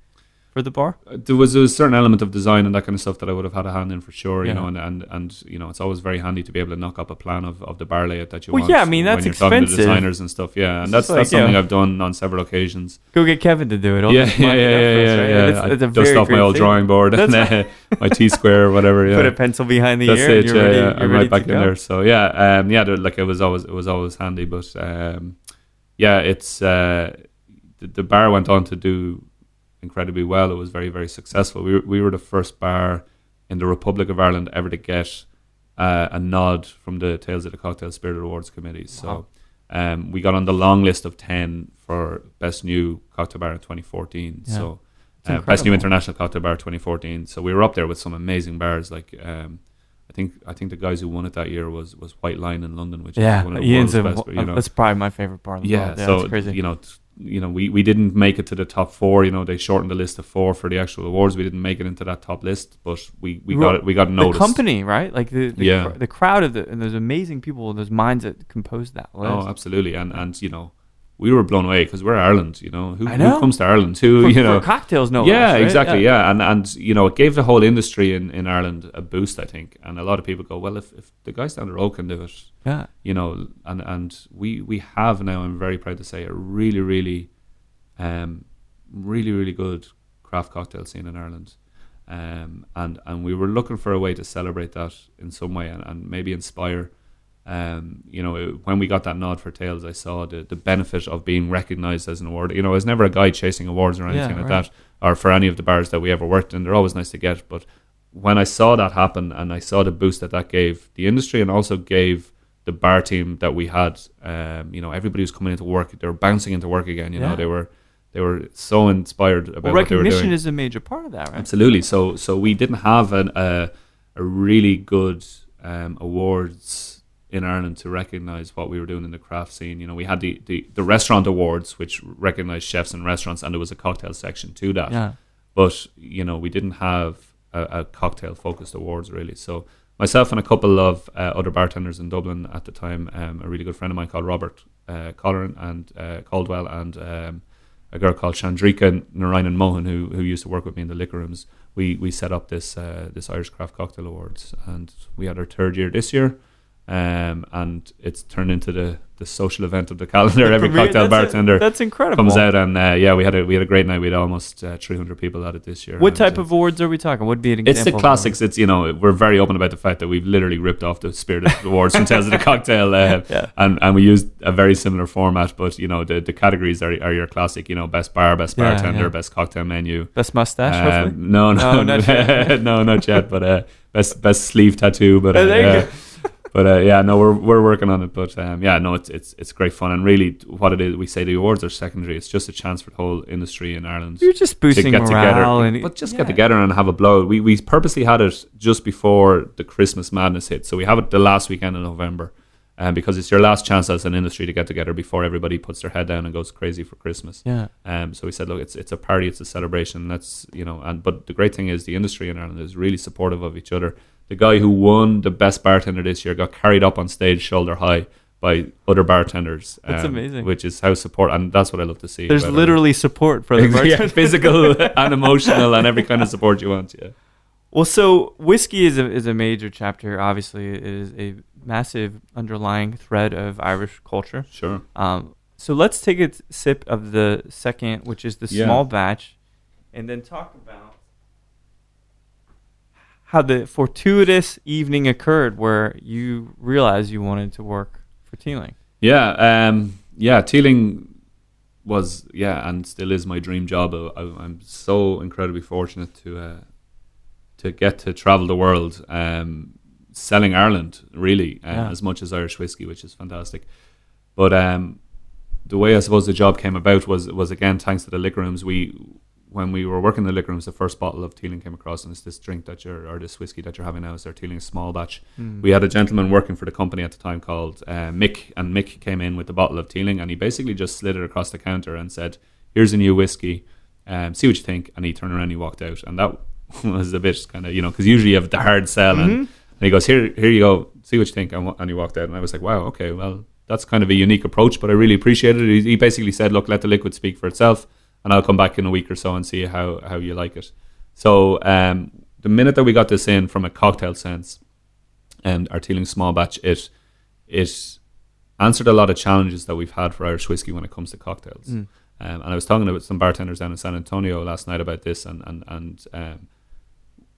for the bar? Uh, there was a certain element of design and that kind of stuff that I would have had a hand in for sure, you Yeah. know, and, and, and you know, it's always very handy to be able to knock up a plan of, of the bar layout that you Well, want. yeah, I mean, that's when you're talking to expensive. designers and stuff, yeah, It's and that's just that's something yeah. I've done on several occasions. Go get Kevin to do it. I'll yeah, yeah, yeah, yeah, right? yeah. That's, I that's a dust off my old thing. drawing board and uh, my T square or whatever. Yeah, Put a pencil behind the that's ear. it. yeah, ready, yeah. I'm right back in there. So yeah, um, yeah, like it was always it was always handy, but um, yeah, it's uh, the, the bar went on to do incredibly well. It was very very successful. We were, we were the first bar in the Republic of Ireland ever to get uh, a nod from the Tales of the Cocktail Spirit Awards Committee. So. Um, we got on the long list of 10 for Best New Cocktail Bar in 2014. Yeah. So, uh, Best New. International Cocktail Bar 2014. So we were up there with some amazing bars. Like um, I think I think the guys who won it that year was was White Lyan in London, which Yeah, is one of the Ian's world's a, best. but, you know, that's probably my favorite bar. Of the yeah, yeah so that's crazy. you know, t- you know, we, we didn't make it to the top four. You know, they shortened the list of four for the actual awards. We didn't make it into that top list, but we, we got it. We got noticed. the company, right? Like the the, Yeah. cr- the crowd of the and those amazing people, those minds that composed that oh, list. Oh, absolutely, and and you know, we were blown away because we're Ireland. You know, who, know. who comes to Ireland? Who for, you know? cocktails, no. yeah, less, right? exactly. Yeah. and and you know, it gave the whole industry in, in Ireland a boost. I think, and a lot of people go, well, if, if the guys down the road can do it, yeah. you know, and and we we have now. I'm very proud to say a really really, um, really really good craft cocktail scene in Ireland. Um, and and we were looking for a way to celebrate that in some way and, and maybe inspire. Um, you know, it- when we got that nod for Tales, I saw the, the benefit of being recognised as an award. You know, I was never a guy chasing awards or anything Yeah, like right. that, or for any of the bars that we ever worked in. They're always nice to get, but when I saw that happen and I saw the boost that that gave the industry and also gave the bar team that we had, um, you know, everybody was coming into work. They were bouncing into work again. You Yeah. know, they were they were so inspired about Well, what they were recognition is a major part of that, right? Absolutely. So so we didn't have an, a a really good um, awards in Ireland to recognise what we were doing in the craft scene. You know, we had the, the, the restaurant awards, which recognised chefs and restaurants, and there was a cocktail section to that Yeah. but you know we didn't have a, a cocktail focused awards really so myself and a couple of uh, other bartenders in Dublin at the time um, a really good friend of mine called Robert uh, Colleran and uh, Caldwell and um, a girl called Chandrika Narayanan Mohan who, who used to work with me in the liquor rooms we, we set up this uh, this Irish Craft Cocktail Awards and we had our third year this year um, and it's turned into the, the social event of the calendar every cocktail That's a- bartender that's incredible. comes out and uh, yeah we had a we had a great night we had almost uh, 300 people at it this year What type uh, of awards are we talking? Would be an it's the classics it's you know we're very open about the fact that we've literally ripped off the spirit of the awards from Tales of the Cocktail uh, Yeah. and and we used a very similar format but you know the, the categories are, are your classic you know best bar best Yeah, bartender yeah. best cocktail menu Best mustache, um, no, no, No, not yet. no, not yet. But uh, best best sleeve tattoo. But Oh, but uh, yeah, no, we're we're working on it. But um, yeah, no, it's it's it's great fun. And really, what it is, we say the awards are secondary. It's just a chance for the whole industry in Ireland You're just to boosting get morale together. and but just yeah. get together and have a blow. We we purposely had it just before the Christmas madness hit, so we have it the last weekend in November. Um, because it's your last chance as an industry to get together before everybody puts their head down and goes crazy for Christmas. Yeah. Um, so we said, look, it's it's a party, it's a celebration. Let's you know, and but the great thing is the industry in Ireland is really supportive of each other. The guy who won the best bartender this year got carried up on stage shoulder high by other bartenders. um, That's amazing. Which is how support, and that's what I love to see. There's about it. literally support for the yeah, physical and emotional and every kind of support you want. Yeah. Well, so whiskey is a is a major chapter. Obviously, it is a massive underlying thread of Irish culture. Sure. Um, so let's take a sip of the second, which is the Yeah. small batch, and then talk about how the fortuitous evening occurred where you realized you wanted to work for Teeling. Yeah, um, yeah. Teeling was yeah, and still is my dream job. I, I'm so incredibly fortunate to uh, to get to travel the world, um, selling Ireland really uh, Yeah. as much as Irish whiskey, which is fantastic. But um, the way I suppose the job came about was was again thanks to the liquor rooms. We when we were working in the liquor rooms, the first bottle of Teeling came across, and it's this drink that you're or this whiskey that you're having now is their Teeling small batch. Mm. We had a gentleman working for the company at the time called uh, Mick, and Mick came in with a bottle of Teeling, and he basically just slid it across the counter and said, "Here's a new whiskey, um, see what you think." And he turned around, and he walked out, and that was a bit kind of you know because usually you have the hard sell, and, Mhm. and he goes, "Here, here you go, see what you think," and, and he walked out, and I was like, "Wow, okay, well." That's kind of a unique approach, but I really appreciated it. He, he basically said, "Look, let the liquid speak for itself, and I'll come back in a week or so and see how, how you like it." So um, the minute that we got this in from a cocktail sense, and our Teeling small batch, it it answered a lot of challenges that we've had for Irish whiskey when it comes to cocktails. Mm. Um, and I was talking to some bartenders down in San Antonio last night about this, and and and um,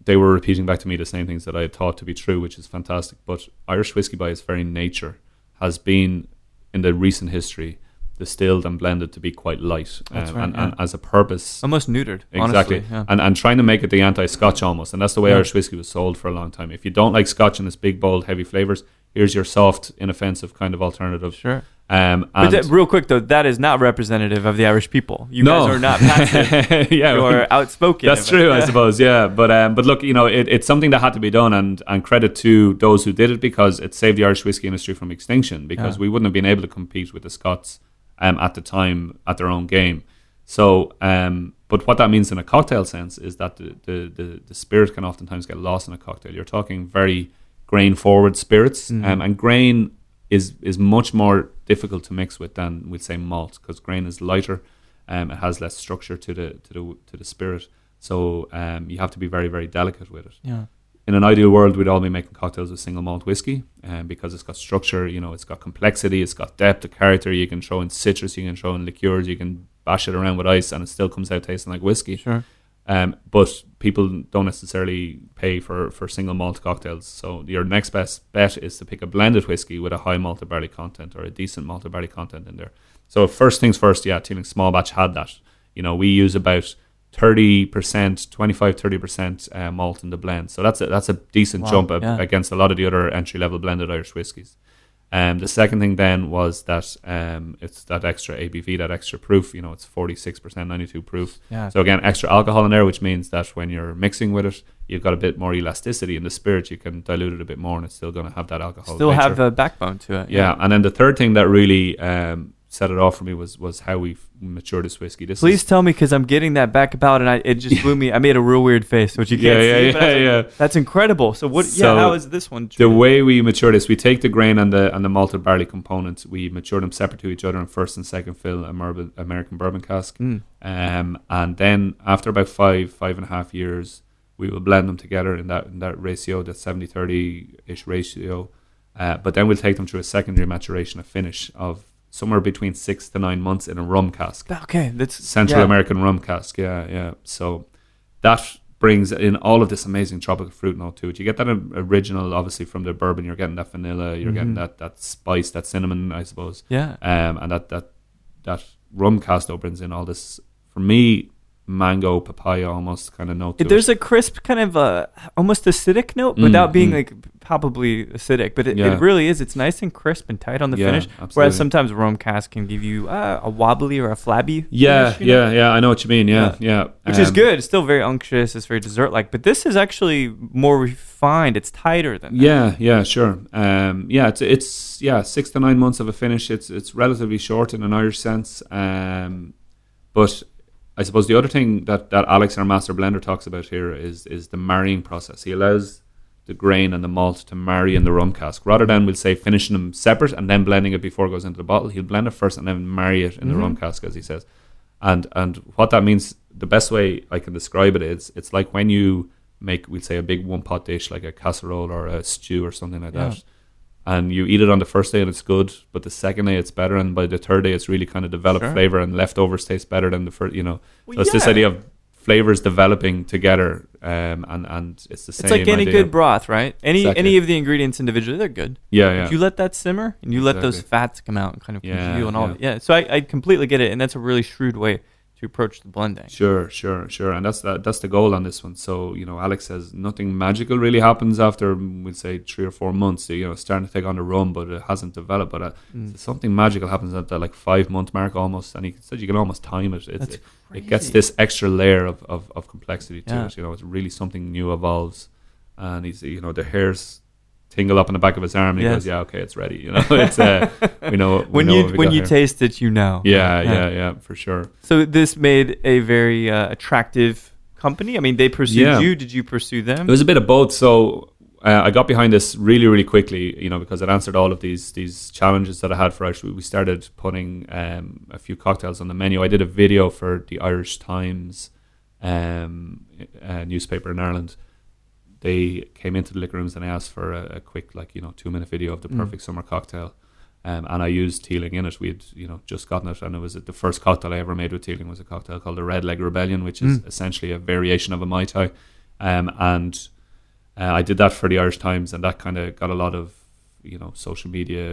they were repeating back to me the same things that I had thought to be true, which is fantastic. But Irish whiskey, by its very nature, has been in the recent history distilled and blended to be quite light, um, right, and, yeah. and as a purpose Almost neutered. Exactly, Honestly, yeah. and and trying to make it the anti-Scotch almost, and that's the way Yeah. Irish whiskey was sold for a long time. If you don't like Scotch and its big, bold, heavy flavors, here's your soft, inoffensive kind of alternative. Sure. Um, But that- real quick though, that is not representative of the Irish people. You no, guys are not passive. yeah, You're outspoken. that's true, I suppose. Yeah, but um, but look, you know, it, it's something that had to be done, and and credit to those who did it because it saved the Irish whiskey industry from extinction because Yeah. we wouldn't have been able to compete with the Scots um, at the time at their own game. So, um, but what that means in a cocktail sense is that the, the, the, the spirit can oftentimes get lost in a cocktail. You're talking very grain forward spirits, Mhm. um, and grain is is much more difficult to mix with than we'd say malt because grain is lighter, um, it has less structure to the to the to the spirit. So um, you have to be very very delicate with it Yeah. In an ideal world, we'd all be making cocktails with single malt whiskey, um, because it's got structure, you know, it's got complexity, it's got depth, of character. You can throw in citrus, you can throw in liqueurs, you can bash it around with ice, and it still comes out tasting like whiskey. Sure. Um, but people don't necessarily pay for, for single malt cocktails. So your next best bet is to pick a blended whiskey with a high malted barley content or a decent malted barley content in there. So first things first, yeah, Teeling Small Batch had that. You know, we use about 30%, 25, 30% uh, malt in the blend. So that's a, that's a decent Wow, jump a- yeah. against a lot of the other entry level blended Irish whiskies. Um, the second thing then was that um, it's that extra ABV, that extra proof. You know, it's 46%, 92 proof. Yeah. So again, extra alcohol in there, which means that when you're mixing with it, you've got a bit more elasticity in the spirit. You can dilute it a bit more, and it's still going to have that alcohol. Still nature. have a backbone to it. yeah. And then the third thing that really um, set it off for me was was how we've matured this whiskey. This Please is, tell me because I'm getting that back about and I it just blew me. I made a real weird face, which you can't yeah, see. yeah, like, yeah. That's incredible. So what? So yeah, how is this one? the way we mature this, we take the grain and the and the malted barley components, we mature them separate to each other in first and second fill American, American bourbon cask. Mm. Um, and then after about five, five and a half years, we will blend them together in that in that ratio, that 70 30 ish ratio. Uh, but then we'll take them through a secondary maturation, a finish of somewhere between six to nine months in a rum cask, Okay, that's Central yeah. American rum cask. Yeah, yeah. So that brings in all of this amazing tropical fruit note to it. You get that original, obviously, from the bourbon. You're getting that vanilla. You're getting Mhm. that that spice, that cinnamon, I suppose Yeah. um, and that that that rum casto brings in all this for me mango papaya almost kind of note. There's it. a crisp kind of a almost acidic note Mm, without being mm. like palpably acidic, but it, Yeah. it really is. It's nice and crisp and tight on the Yeah, finish. absolutely. Whereas sometimes rum cask can give you uh, a wobbly or a flabby. yeah, finish, you know? yeah, yeah. I know what you mean. Yeah, yeah. Which is Um, good. It's still very unctuous. It's very dessert like, but this is actually more refined. It's tighter than that. Yeah, yeah, sure. Um, yeah, it's it's yeah six to nine months of a finish. It's it's relatively short in an Irish sense. Um, but I suppose the other thing that, that Alex, our master blender, talks about here is is the marrying process. He allows the grain and the malt to marry in the rum cask rather than we'll say finishing them separate and then blending it before it goes into the bottle. He'll blend it first and then marry it in the rum Mhm. cask, as he says. And and what that means, the best way I can describe it is, it's like when you make, we'll say, a big one pot dish like a casserole or a stew or something like Yeah. that, and you eat it on the first day and it's good, but the second day it's better, and by the third day it's really kind of developed Sure. flavor, and leftovers taste better than the first. You know, Well, so it's this idea of flavors developing together, um, and and it's the same. It's like any idea. good broth, right? Any Exactly. any of the ingredients individually, they're good. Yeah, yeah. If you let that simmer and you let those fats come out and kind of Yeah, congeal and all yeah. that. Yeah. So I, I completely get it, and that's a really shrewd way to approach the blending. Sure, sure, sure, and that's the, that's the goal on this one. So you know, Alex says nothing magical really happens after we'll say three or four months. You know, starting to take on the run, but it hasn't developed. But uh, Mm. something magical happens at that like five month mark almost, and he said you can almost time it. It's, it, it gets this extra layer of, of, of complexity to Yeah. it. You know, it's really something new evolves, and he's you know the hairs tingle up in the back of his arm. And he goes, "Yeah, okay, it's ready." You know, it's uh, we know we when know you when you here. taste it, you know. Yeah, yeah, yeah, for sure. So this made a very uh, attractive company. I mean, they pursued Yeah. you. Did you pursue them? It was a bit of both. So uh, I got behind this really, really quickly, you know, because it answered all of these these challenges that I had for Irish. We we started putting um, a few cocktails on the menu. I did a video for the Irish Times um, uh, newspaper in Ireland. They came into the liquor rooms and I asked for a, a quick, like you know, two minute video of the Mm. perfect summer cocktail. Um, and I used Teeling in it. We had, you know, just gotten it, and it was the first cocktail I ever made with Teeling was a cocktail called the Red Leg Rebellion, which is Mm. essentially a variation of a mai tai. Um, and uh, I did that for the Irish Times, and that kind of got a lot of you know social media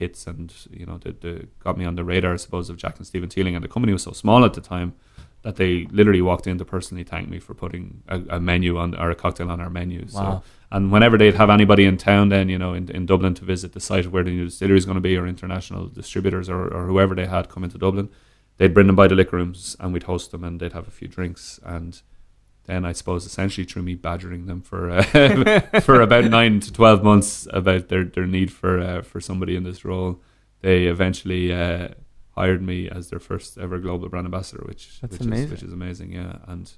hits, and you know, the, the got me on the radar, I suppose, of Jack and Stephen Teeling. And the company was so small at the time that they literally walked in to personally thank me for putting a, a menu on or a cocktail on our menu. So Wow. and whenever they'd have anybody in town, then you know, in, in Dublin to visit the site where the new distillery is going to be, or international distributors, or, or whoever they had come into Dublin, they'd bring them by the liquor rooms, and we'd host them, and they'd have a few drinks, and then I suppose essentially through me badgering them for uh, for about nine to twelve months about their, their need for uh, for somebody in this role, they eventually uh, hired me as their first ever global brand ambassador, which That's which amazing. is which is amazing, yeah, and.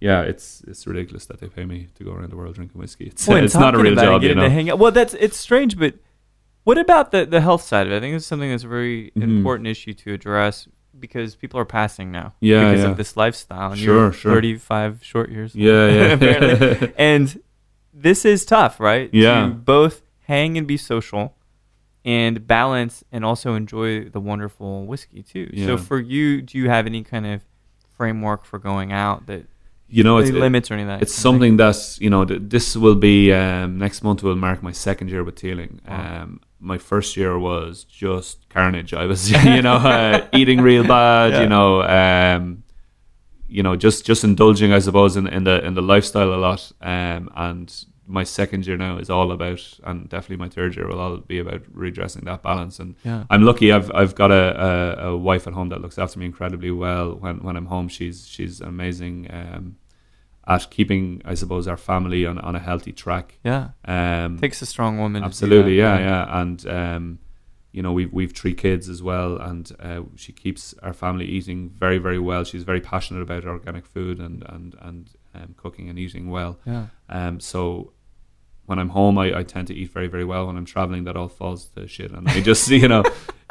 Yeah, it's it's ridiculous that they pay me to go around the world drinking whiskey. It's, Well, it's not a real job, you know. hang out. Well, that's it's strange, but what about the the health side of it? I think it's something that's a very Mhm. important issue to address because people are passing now Yeah, because yeah. of this lifestyle. And Sure, you're sure. 35 short years. Yeah, yeah. apparently. and this is tough, right? Yeah. To both hang and be social and balance and also enjoy the wonderful whiskey too. Yeah. So for you, do you have any kind of framework for going out that you know, it's limits or anything? it's something that's you know. th- This will be um, next month. Will mark my second year with Teeling. Wow. Um, my first year was just carnage. I was, you know, uh, eating real bad. Yeah. You know, um, you know, just just indulging, I suppose, in, in the in the lifestyle a lot. Um, and my second year now is all about, and definitely my third year will all be about redressing that balance. And Yeah. I'm lucky. I've I've got a, a, a wife at home that looks after me incredibly well. When when I'm home, she's she's amazing um, at keeping, I suppose, our family on, on a healthy track. Yeah. Um, Takes a strong woman. absolutely, that. yeah, yeah, and um, you know we've we've three kids as well, and uh, she keeps our family eating very very well. She's very passionate about organic food and and and um, cooking and eating well. Yeah. Um, so when I'm home, I, I tend to eat very, very well. When I'm traveling, that all falls to shit, and I just, you know,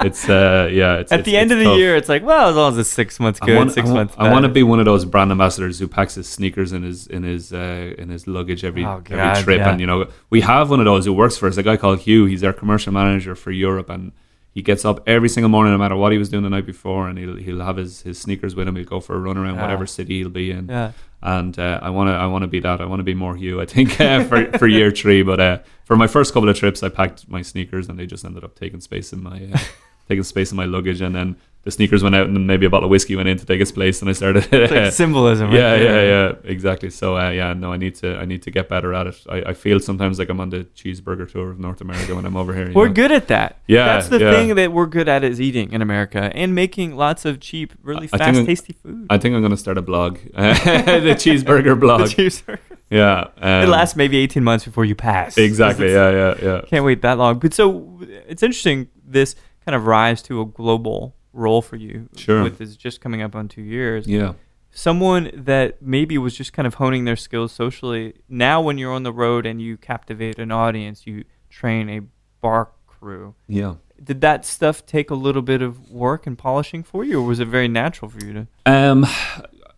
it's uh, yeah. It's At it's- the end of the tough. year, it's like, well, as long as it's six months good, want, six I months. want, I want to be one of those brand ambassadors who packs his sneakers in his in his uh, in his luggage every Oh, God, every trip, yeah. and you know we have one of those who works for us. A guy called Hugh. He's our commercial manager for Europe, and he gets up every single morning, no matter what he was doing the night before, and he'll he'll have his, his sneakers with him. He'll go for a run around Yeah. whatever city he'll be in, Yeah. And uh, I want to I want to be that. I want to be more Hugh. I think uh, for for year three, but uh, for my first couple of trips, I packed my sneakers, and they just ended up taking space in my uh, taking space in my luggage, and then the sneakers went out, and then maybe a bottle of whiskey went in to take its place, and I started. It's like symbolism. right yeah, yeah, yeah, exactly. So uh, yeah, no, I need to I need to get better at it. I, I feel sometimes like I'm on the cheeseburger tour of North America when I'm over here. We're know. good at that. Yeah, That's the yeah. thing that we're good at is eating in America and making lots of cheap, really I fast, tasty food. I think I'm going to start a blog, the cheeseburger blog. The cheeseburger. yeah, um, it lasts maybe 18 months before you pass. exactly. Yeah, yeah, yeah. Can't wait that long. But so it's interesting this kind of rise to a global role for you. Sure. With is just coming up on two years. Yeah, Someone that maybe was just kind of honing their skills socially. Now, when you're on the road and you captivate an audience, you train a bar crew. yeah. Did that stuff take a little bit of work and polishing for you, or was it very natural for you to? Um,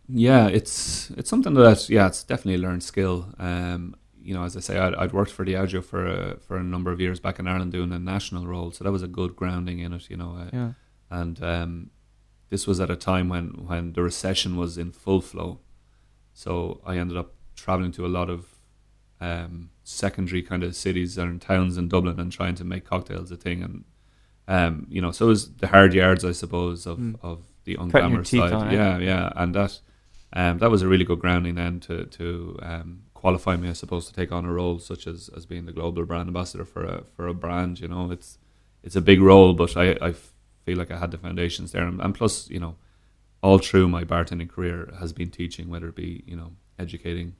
yeah, it's it's something that yeah, it's definitely a learned skill. Um, you know, as I say, I'd, I'd worked for Diageo for a, for a number of years back in Ireland doing a national role, so that was a good grounding in it. You know, uh, Yeah. And um, this was at a time when when the recession was in full flow. So I ended up traveling to a lot of um, secondary kind of cities and towns in Dublin and trying to make cocktails a thing. And um, you know, so it was the hard yards, I suppose, of Mm. of the unglamorous side. on it. Yeah, yeah, and that um, that was a really good grounding then to to um, qualify me, I suppose, to take on a role such as as being the global brand ambassador for a for a brand. You know, it's it's a big role, but I I feel like I had the foundations there, and, and plus, you know, all through my bartending career has been teaching, whether it be you know educating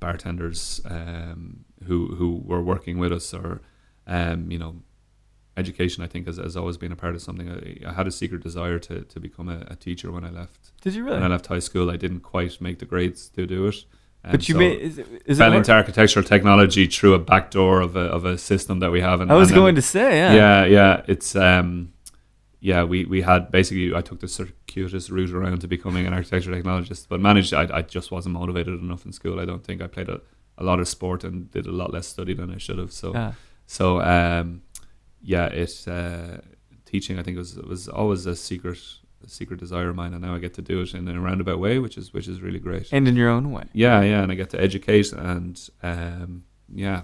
bartenders um, who who were working with us or um, you know education I think has, has always been a part of something I, I had a secret desire to, to become a, a teacher when I left Did you really? when I left high school I didn't quite make the grades to do it Um, But you so made is, it- is fell into architectural technology through a back door of a, of a system that we have and, I was and then- going to say, yeah. yeah, yeah. It's um, yeah. We we had basically. I took the circuitous route around to becoming an architecture technologist, but managed. I I just wasn't motivated enough in school. I don't think I played a, a lot of sport and did a lot less study than I should have. So Yeah. so um, yeah. It uh, teaching. I think was was always a secret a secret desire of mine, and now I get to do it in a roundabout way, which is which is really great. And in your own way. Yeah, yeah, and I get to educate and um, yeah,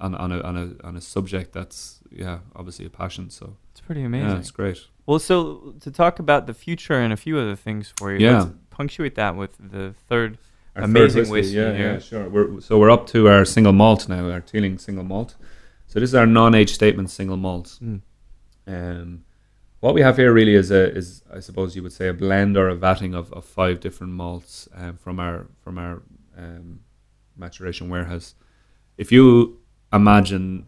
on on a on a on a subject that's yeah obviously a passion. So It's pretty amazing. yeah, it's great. Well, so to talk about the future and a few other things for you, Yeah. let's punctuate that with the third. Our Amazing third whiskey yeah, here. yeah, sure. We're, so we're up to our single malt now, our Teeling single malt. So this is our non-age statement single malt. Mm. Um, what we have here really is a is I suppose you would say a blend or a vatting of, of five different malts um, from our from our um, maturation warehouse. If you imagine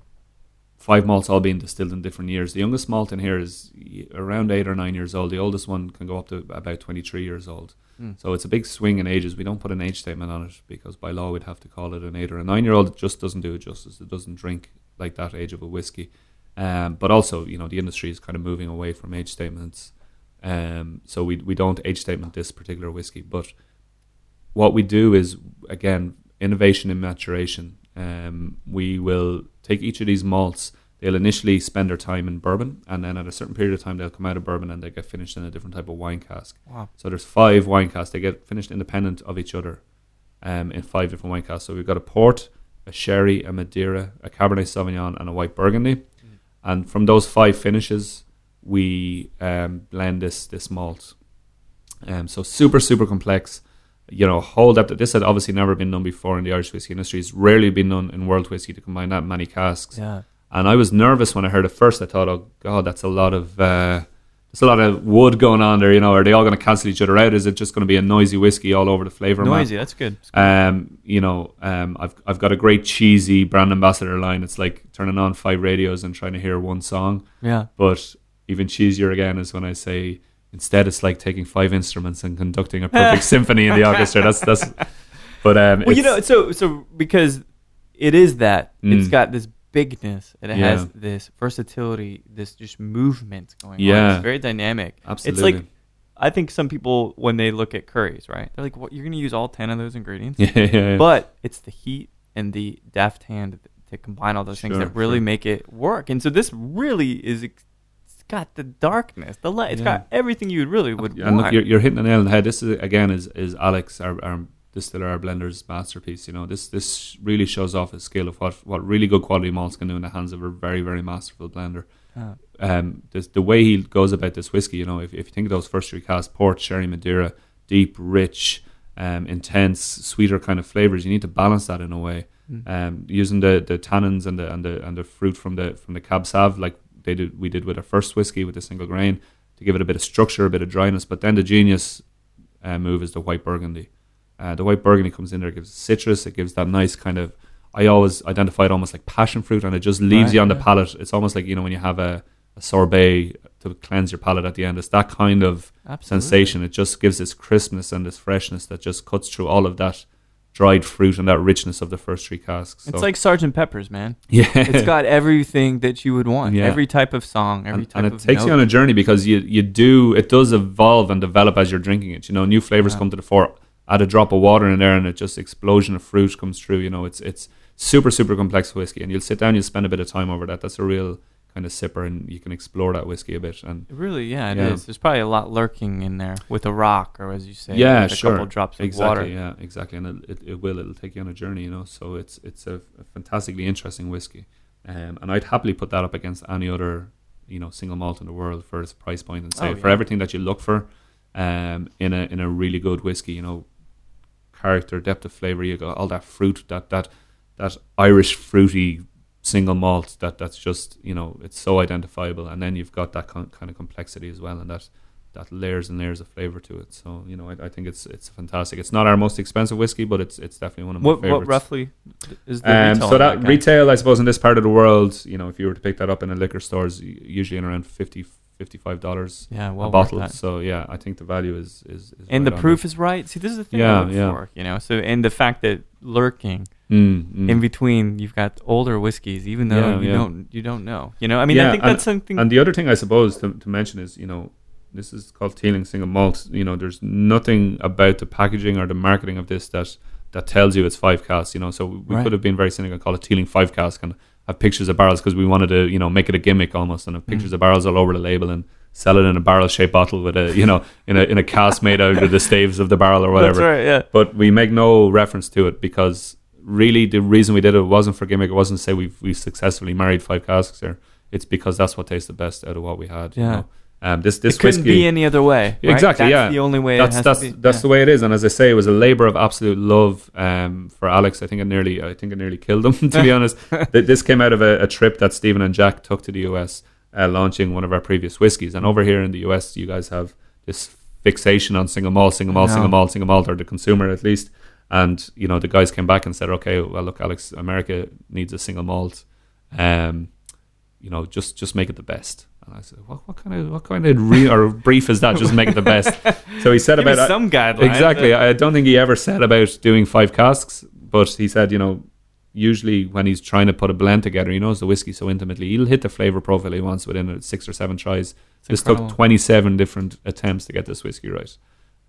five malts all being distilled in different years, the youngest malt in here is around eight or nine years old. The oldest one can go up to about twenty three years old. Mm. So it's a big swing in ages. We don't put an age statement on it because by law we'd have to call it an eight or a nine year old. It just doesn't do it justice. It doesn't drink like that age of a whiskey. Um, but also, you know, the industry is kind of moving away from age statements. Um, so we we don't age statement this particular whiskey. But what we do is again innovation in maturation. Um, we will take each of these malts. They'll initially spend their time in bourbon, and then at a certain period of time, they'll come out of bourbon and they get finished in a different type of wine cask. Wow. So there's five wine casks. They get finished independent of each other um, in five different wine casks. So we've got a port, a sherry, a Madeira, a Cabernet Sauvignon, and a white Burgundy. And from those five finishes, we um, blend this this malt. Um, so super super complex. You know, hold up that This had obviously never been done before in the Irish whiskey industry. It's rarely been done in world whiskey to combine that many casks. Yeah. And I was nervous when I heard it first. I thought, oh god, that's a lot of uh, there's a lot of wood going on there. You know, are they all going to cancel each other out? Is it just going to be a noisy whiskey all over the flavor? map? Noisy. That's good. Um, you know, um, I've I've got a great cheesy brand ambassador line. It's like turning on five radios and trying to hear one song. Yeah. But even cheesier again is when I say instead it's like taking five instruments and conducting a perfect symphony in the orchestra. That's that's. But um, Well, you know, so so because it is that it's got this bigness, and it Yeah. has this versatility, this just movement going on. Yeah. It's very dynamic. absolutely. It's like I think some people when they look at curries, right? They're like, "What? You're going to use all ten of those ingredients?" yeah, yeah. But it's the heat and the deft hand to combine all those things that really sure. make it work. And so this really is. It's got the darkness, the light. It's Yeah. got everything you really would and look, you're, you're hitting the nail on the head. This is again is is Alex, our, our distiller, our blender's masterpiece. You know, this this really shows off his skill of what what really good quality malts can do in the hands of a very very masterful blender. Uh, Um, this, the way he goes about this whiskey, you know, if, if you think of those first three casks, port, sherry, Madeira, deep, rich, um, intense, sweeter kind of flavors, you need to balance that in a way. mm. Um, using the, the tannins and the and the and the fruit from the from the cab sav, like they did, we did with our first whiskey with the single grain, to give it a bit of structure, a bit of dryness. But then the genius uh, move is the white burgundy. Uh, the white burgundy comes in there, gives citrus, it gives that nice kind of. I always identify it almost like passion fruit, and it just leaves Right, you on the palate. It's almost like you know when you have a, a sorbet to cleanse your palate at the end. It's that kind of Absolutely. sensation. It just gives this crispness and this freshness that just cuts through all of that dried fruit and that richness of the first three casks. It's like Sergeant Pepper's, man. yeah, It's got everything that you would want. Yeah. Every type of song, every and, type and it takes you note. on a journey because you you do it does evolve and develop as you're drinking it. You know, new flavors Yeah. come to the fore. Add a drop of water in there, and it just explosion of fruit comes through. You know, it's it's super super complex whiskey, and you'll sit down, you'll spend a bit of time over that. That's a real kind of sipper, and you can explore that whiskey a bit. And Really, yeah, it is. Yeah. There's probably a lot lurking in there with a rock, or as you say, yeah, with a couple drops of exactly, water. yeah, exactly, and it, it, it will it'll take you on a journey. You know, so it's it's a, a fantastically interesting whiskey, um, and I'd happily put that up against any other you know single malt in the world for its price point and say Oh, for yeah. everything that you look for. um, in a in a really good whiskey. You know, character, depth of flavor. You got all that fruit, that that that Irish fruity single malt that that's just you know it's so identifiable, and then you've got that con- kind of complexity as well, and that that layers and layers of flavor to it. So you know, I, I, think it's it's fantastic. It's not our most expensive whiskey, but it's it's definitely one of my what, favorites. What roughly is the um, retail? So that, that retail, I suppose, in this part of the world, you know, if you were to pick that up in a liquor stores, usually in around 50 55 dollars yeah, well a bottle. So yeah, I think the value is is, is and right the proof is right. See, this is the thing Yeah, I look yeah. for, you know. So and the fact that lurking Mm, mm. in between, you've got older whiskeys, even though Yeah, you don't you don't know. You know, I mean, I think and- that's something. And the other thing I suppose to, to mention is, you know, this is called Teeling single malt. You know, there's nothing about the packaging or the marketing of this that that tells you it's five casks. You know, so we Right. could have been very cynical and call it Teeling five cask and have pictures of barrels because we wanted to, you know, make it a gimmick almost and have pictures Mm. of barrels all over the label and sell it in a barrel shaped bottle with a, you know, in a in a cask made out of the staves of the barrel or whatever. That's right. Yeah. But we make no reference to it because really the reason we did it wasn't for gimmick. It wasn't to say we've we successfully married five casks here. It's because that's what tastes the best out of what we had. You Yeah. know? Um, this this it couldn't whiskey be any other way. right? Exactly, That's yeah. the only way. that's that's be. that's yeah. the way it is. And as I say, it was a labor of absolute love um, for Alex. I think it nearly I think it nearly killed him. To be honest, this came out of a, a trip that Stephen and Jack took to the US, uh, launching one of our previous whiskies. And over here in the US, you guys have this fixation on single malt, single malt, single malt, single malt, or the consumer at least. And you know the guys came back and said, okay, well look, Alex, America needs a single malt. Um, you know, just just make it the best. I said, what, what kind of what kind of re- or brief is that? Just make it the best. So he said Give about some guidelines. exactly. uh, I don't think he ever said about doing five casks, but he said, you know, usually when he's trying to put a blend together, he knows the whiskey so intimately. He'll hit the flavor profile he wants within uh, six or seven tries. it's This incredible. took 27 different attempts to get this whiskey right.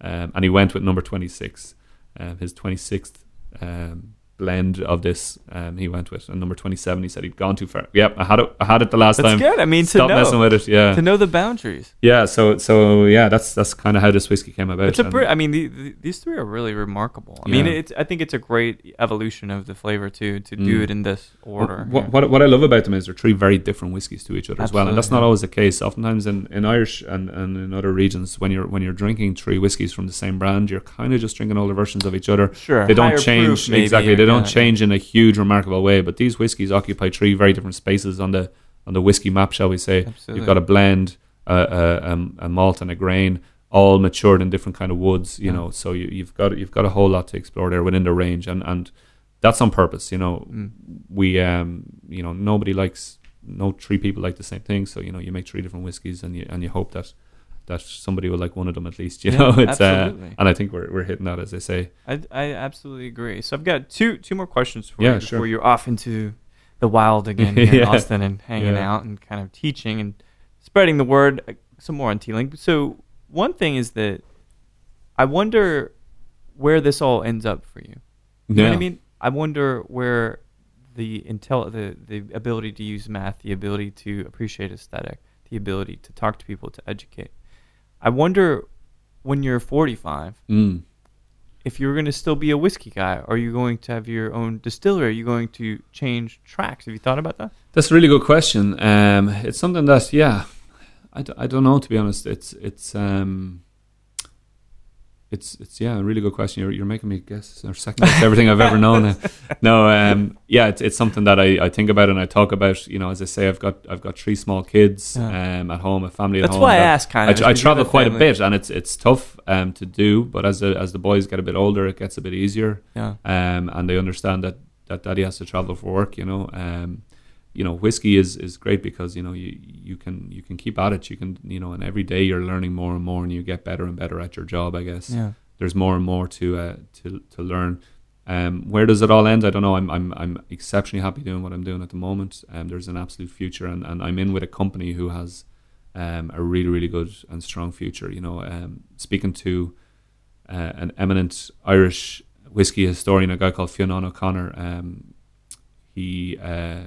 Um, and he went with number 26, um, his 26th um, blend of this. Um, he went with, and number 27, he said he'd gone too far. Yep, I had it. I had it the last That's time. good. I mean, to Stop know messing with it. Yeah, to know the boundaries. yeah. So, so yeah, that's that's kind of how this whiskey came about. It's a. Br- I mean, the, the, these three are really remarkable. I mean, it's. I think it's a great evolution of the flavor too to Mm. do it in this order. What, yeah. what, what I love about them is they're three very different whiskies to each other as well, and that's not always the case. Oftentimes in, in Irish and, and in other regions, when you're when you're drinking three whiskies from the same brand, you're kind of just drinking older versions of each other. Sure. They don't higher change proof maybe, exactly. They don't change in a huge, remarkable way. But these whiskies occupy three very different spaces on the on the whiskey map, shall we say? Absolutely. You've got a blend, a, a, um, a malt, and a grain, all matured in different kind of woods. You Yeah. know, so you, you've got you've got a whole lot to explore there within the range, and and that's on purpose. You know, Mm. we um you know nobody likes no three people like the same thing so you know you make three different whiskies and you and you hope that that somebody will like one of them at least you Yeah, know it's uh, and I think we're we're hitting that as they say I, I absolutely agree. So I've got two two more questions for Yeah, you sure. before you're off into the wild again here in Yeah. Austin and hanging out and kind of teaching and spreading the word. uh, Some more on Teeling. So one thing is that I wonder where this all ends up for you. You know what I mean? I wonder where the intel, the the ability to use math, the ability to appreciate aesthetic, the ability to talk to people, to educate. I wonder when you're 45 mm. if you're going to still be a whiskey guy, are you going to have your own distillery? Are you going to change tracks? Have you thought about that? that's a really good question um it's something that yeah I, d- I don't know to be honest it's it's um it's it's yeah a really good question you're, you're making me guess or second guess everything I've ever known now. no um yeah it's, it's something that I, I think about and I talk about you know as I say I've got I've got three small kids Yeah. um at home a family at That's home why I ask. kind I, of. tr- I travel quite a bit, and it's it's tough um, to do. But as the, as the boys get a bit older, it gets a bit easier, Yeah. um, and they understand that, that daddy has to travel for work. You know, um, you know, whiskey is, is great because you know you, you can you can keep at it. You can you know, and every day you're learning more and more, and you get better and better at your job. I guess Yeah. there's more and more to uh, to to learn. Um, where does it all end? I don't know. I'm I'm I'm exceptionally happy doing what I'm doing at the moment. Um, there's an absolute future, and, and I'm in with a company who has um, a really really good and strong future. You know, um, speaking to uh, an eminent Irish whiskey historian, a guy called Fionn O'Connor. Um, he, uh,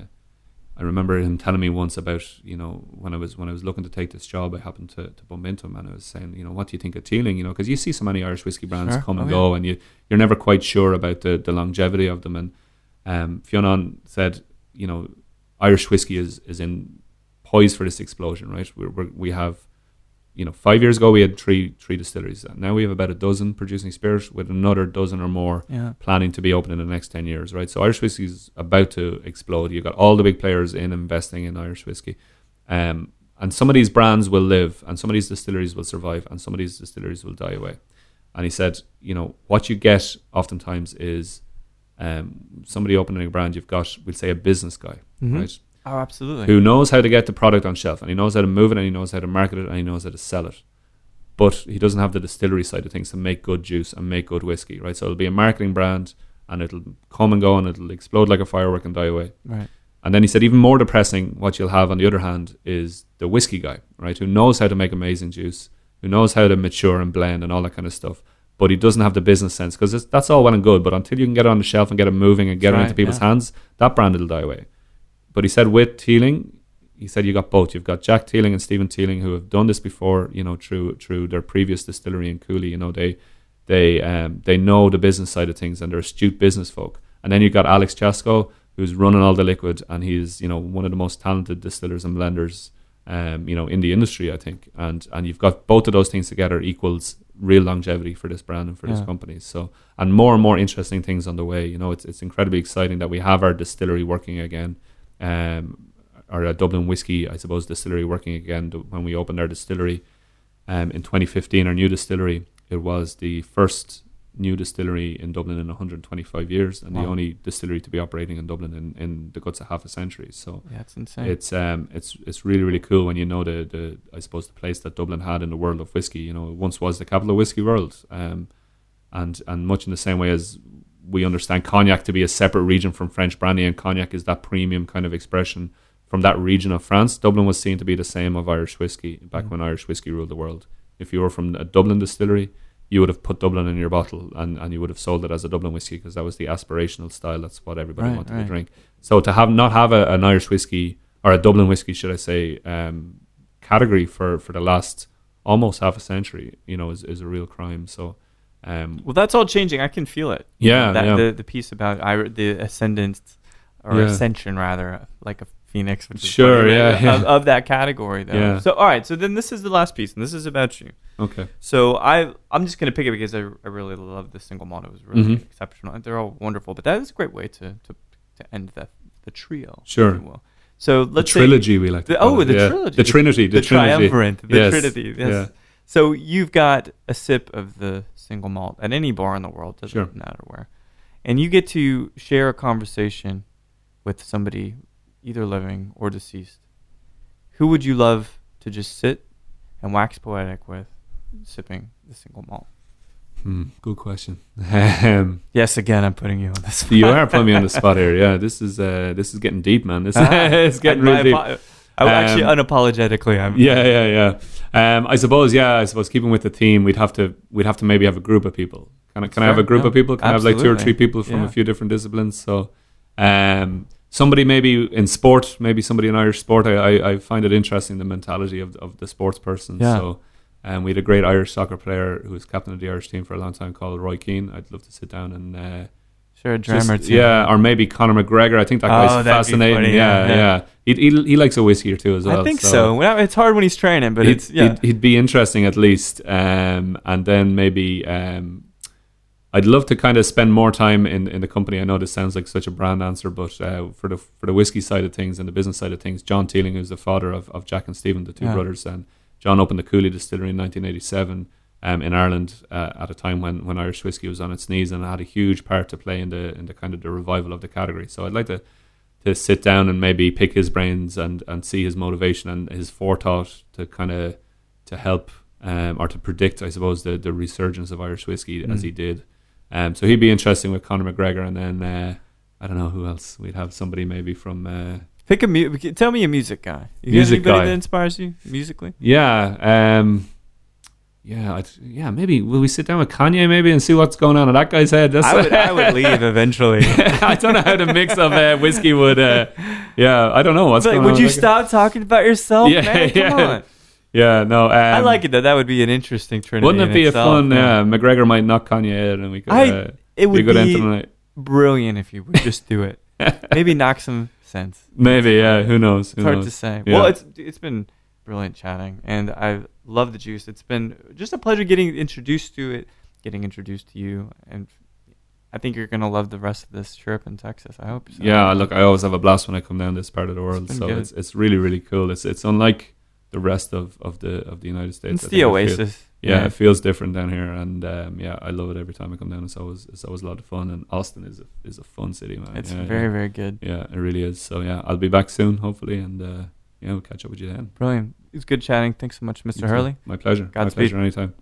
I remember him telling me once about you know when I was when I was looking to take this job, I happened to, to bump into him and I was saying, you know, what do you think of Teeling? You know, because you see so many Irish whiskey brands Sure. come and Oh, go, and you you're never quite sure about the the longevity of them. And um, Fionn said, you know, Irish whiskey is is in poised for this explosion, right? We're, we're, we have you know, five years ago we had three three distilleries. Now we have about a dozen producing spirits, with another dozen or more Yeah. planning to be open in the next 10 years, right? So Irish whiskey is about to explode. You've got all the big players in investing in Irish whiskey. Um, and some of these brands will live, and some of these distilleries will survive, and some of these distilleries will die away. And he said, you know, what you get oftentimes is um, somebody opening a brand, you've got, we'll say, a business guy, Mhm. right? Oh, absolutely. who knows how to get the product on shelf and he knows how to move it and he knows how to market it and he knows how to sell it. But he doesn't have the distillery side of things to make good juice and make good whiskey, right? So it'll be a marketing brand and it'll come and go and it'll explode like a firework and die away. Right. And then he said, even more depressing, what you'll have on the other hand is the whiskey guy, right? Who knows how to make amazing juice, who knows how to mature and blend and all that kind of stuff. But he doesn't have the business sense because that's all well and good. But until you can get it on the shelf and get it moving and get That's it right, into people's yeah. hands, that brand will die away. But he said with Teeling, he said you got both. You've got Jack Teeling and Stephen Teeling who have done this before, you know, through through their previous distillery in Cooley. You know, they they um, they know the business side of things and they're astute business folk. And then you've got Alex Chasko who's running all the liquid and he's you know one of the most talented distillers and blenders um, you know in the industry I think and and you've got both of those things together equals real longevity for this brand and for this company so and more and more interesting things on the way you know it's it's incredibly exciting that we have our distillery working again um, or a Dublin whiskey I suppose distillery working again when we opened our distillery um, in 2015 our new distillery it was the first new distillery in Dublin in 125 years and the only distillery to be operating in Dublin in, in the guts of half a century so Yeah, it's insane. it's um it's it's really really cool when you know the the I suppose the place that Dublin had in the world of whiskey. You know, it once was the capital of whiskey world, um, and and much in the same way as we understand cognac to be a separate region from French brandy, and cognac is that premium kind of expression from that region of France. Dublin was seen to be the same of Irish whiskey back Mm. when Irish whiskey ruled the world. If you were from a Dublin distillery, you would have put Dublin in your bottle and, and you would have sold it as a Dublin whiskey because that was the aspirational style. That's what everybody Right, wanted right. to drink. So to have not have a, an Irish whiskey or a Dublin whiskey, should I say, um, category for, for the last almost half a century, you know, is, is a real crime. So, um, well, that's all changing. I can feel it. Yeah, that, yeah. The the piece about Ir- the ascendant or Yeah. ascension rather, like a phoenix. Which is Sure, funny, yeah, Of, yeah. of that category, though. Yeah. So all right. So then this is the last piece, and this is about you. okay, So I I'm just gonna pick it because I, I really love the single malt. It was really Mhm. exceptional. They're all wonderful, but that is a great way to to, to end the the trio. Sure. So the let's say- trilogy we like. To the- oh, the Yeah. trilogy, the Trinity, the, the, Trinity. triumvirate, the Yes. trinity. Yes. Yeah. So you've got a sip of the single malt at any bar in the world, doesn't Sure. matter where, and you get to share a conversation with somebody, either living or deceased. Who would you love to just sit and wax poetic with, sipping the single malt? Hmm, good question. Um, Yes, again, I'm putting you on this. you are putting me on the spot here. Yeah, this is uh, this is getting deep, man. This Ah, is getting really deep. I, actually, Um, unapologetically, I'm. Yeah, yeah, yeah. Um, I suppose, yeah, I suppose keeping with the theme, we'd have to we'd have to maybe have a group of people. Can I, can I have a group of people? Can I have like two or three people from Yeah. a few different disciplines? So, um, somebody maybe in sport, maybe somebody in Irish sport. I, I, I find it interesting the mentality of of the sports person. Yeah. So, um, we had a great Irish soccer player who was captain of the Irish team for a long time called Roy Keane. I'd love to sit down and. Uh, Sure, a dram or just- two. yeah, or maybe Conor McGregor. I think that Oh, guy's that'd fascinating. funny, yeah, yeah, yeah. He, he he likes a whiskey or two as well. I think so. Well, It's hard when he's training, but he'd, it's yeah. he'd, he'd be interesting at least. Um, and then maybe um, I'd love to kind of spend more time in, in the company. I know this sounds like such a brand answer, but uh, for the for the whiskey side of things and the business side of things, John Teeling, who's the father of, of Jack and Stephen, the two Yeah. brothers, and John opened the Cooley Distillery in 1987 um, in Ireland uh, at a time when, when Irish whiskey was on its knees and had a huge part to play in the in the kind of the revival of the category. So I'd like to to sit down and maybe pick his brains and, and see his motivation and his forethought to kind of to help um, or to predict, I suppose, the, the resurgence of Irish whiskey as Mm. he did. Um, so he'd be interesting with Conor McGregor, and then uh, I don't know who else. We'd have somebody maybe from uh, Pick a mu- Tell me a music guy. You Music anybody guy. that inspires you musically? yeah, um, yeah, I'd, yeah. Maybe will we sit down with Kanye maybe and see what's going on in that guy's head? That's, I would. I would leave eventually. I don't know how the mix of uh, whiskey would. Uh, yeah, I don't know what's But going would on. you Like- stop talking about yourself, Yeah, man? Come yeah. on. Yeah, no. Um, I like it though. That would be an interesting trinity. Wouldn't it be itself, a fun? Yeah, McGregor might knock Kanye out, and we could. I- uh, It would a good be the night. brilliant if you would just do it. Maybe knock some sense. Maybe, yeah. Who knows? Who It's hard knows? to say. Yeah. Well, it's it's been brilliant chatting, and I love the juice. It's been just a pleasure getting introduced to it, getting introduced to you, and I think you're gonna love the rest of this trip in Texas. I hope. So. Yeah, look, I always have a blast when I come down this part of the world. been so good. it's it's really really cool. It's it's unlike the rest of, of the of the United States. It's the I feel- oasis. yeah, it feels different down here, and um, yeah, I love it every time I come down. It's always it's always a lot of fun, and Austin is a, is a fun city, man. it's yeah, very yeah. very good. yeah, it really is. So yeah, I'll be back soon, hopefully, and uh, yeah, we'll catch up with you then. Brilliant. It's good chatting. Thanks so much, Mr. You too. Hurley. My pleasure. Godspeed. My pleasure. Anytime.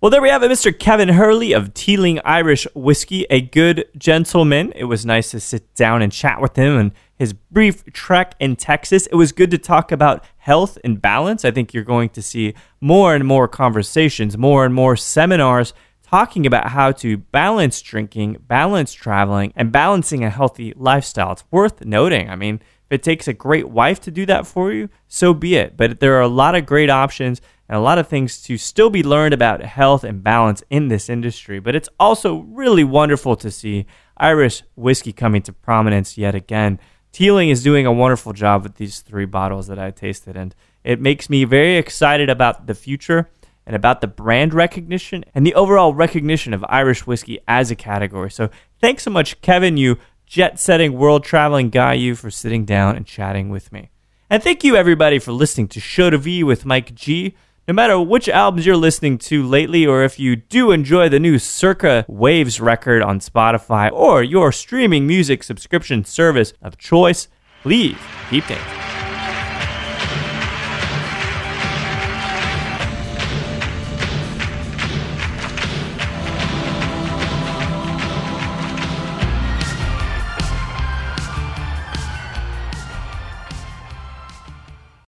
Well, there we have it, Mr. Kevin Hurley of Teeling Irish Whiskey, a good gentleman. It was nice to sit down and chat with him and his brief trek in Texas. It was good to talk about health and balance. I think you're going to see more and more conversations, more and more seminars talking about how to balance drinking, balance traveling, and balancing a healthy lifestyle. It's worth noting. I mean, if it takes a great wife to do that for you, so be it. But there are a lot of great options and a lot of things to still be learned about health and balance in this industry. But it's also really wonderful to see Irish whiskey coming to prominence yet again. Teeling is doing a wonderful job with these three bottles that I tasted, and it makes me very excited about the future and about the brand recognition and the overall recognition of Irish whiskey as a category. So thanks so much, Kevin, you jet setting, world traveling guy, you, for sitting down and chatting with me. And thank you, everybody, for listening to Show to V with Mike G. No matter which albums you're listening to lately, or if you do enjoy the new Circa Waves record on Spotify or your streaming music subscription service of choice, please keep dancing.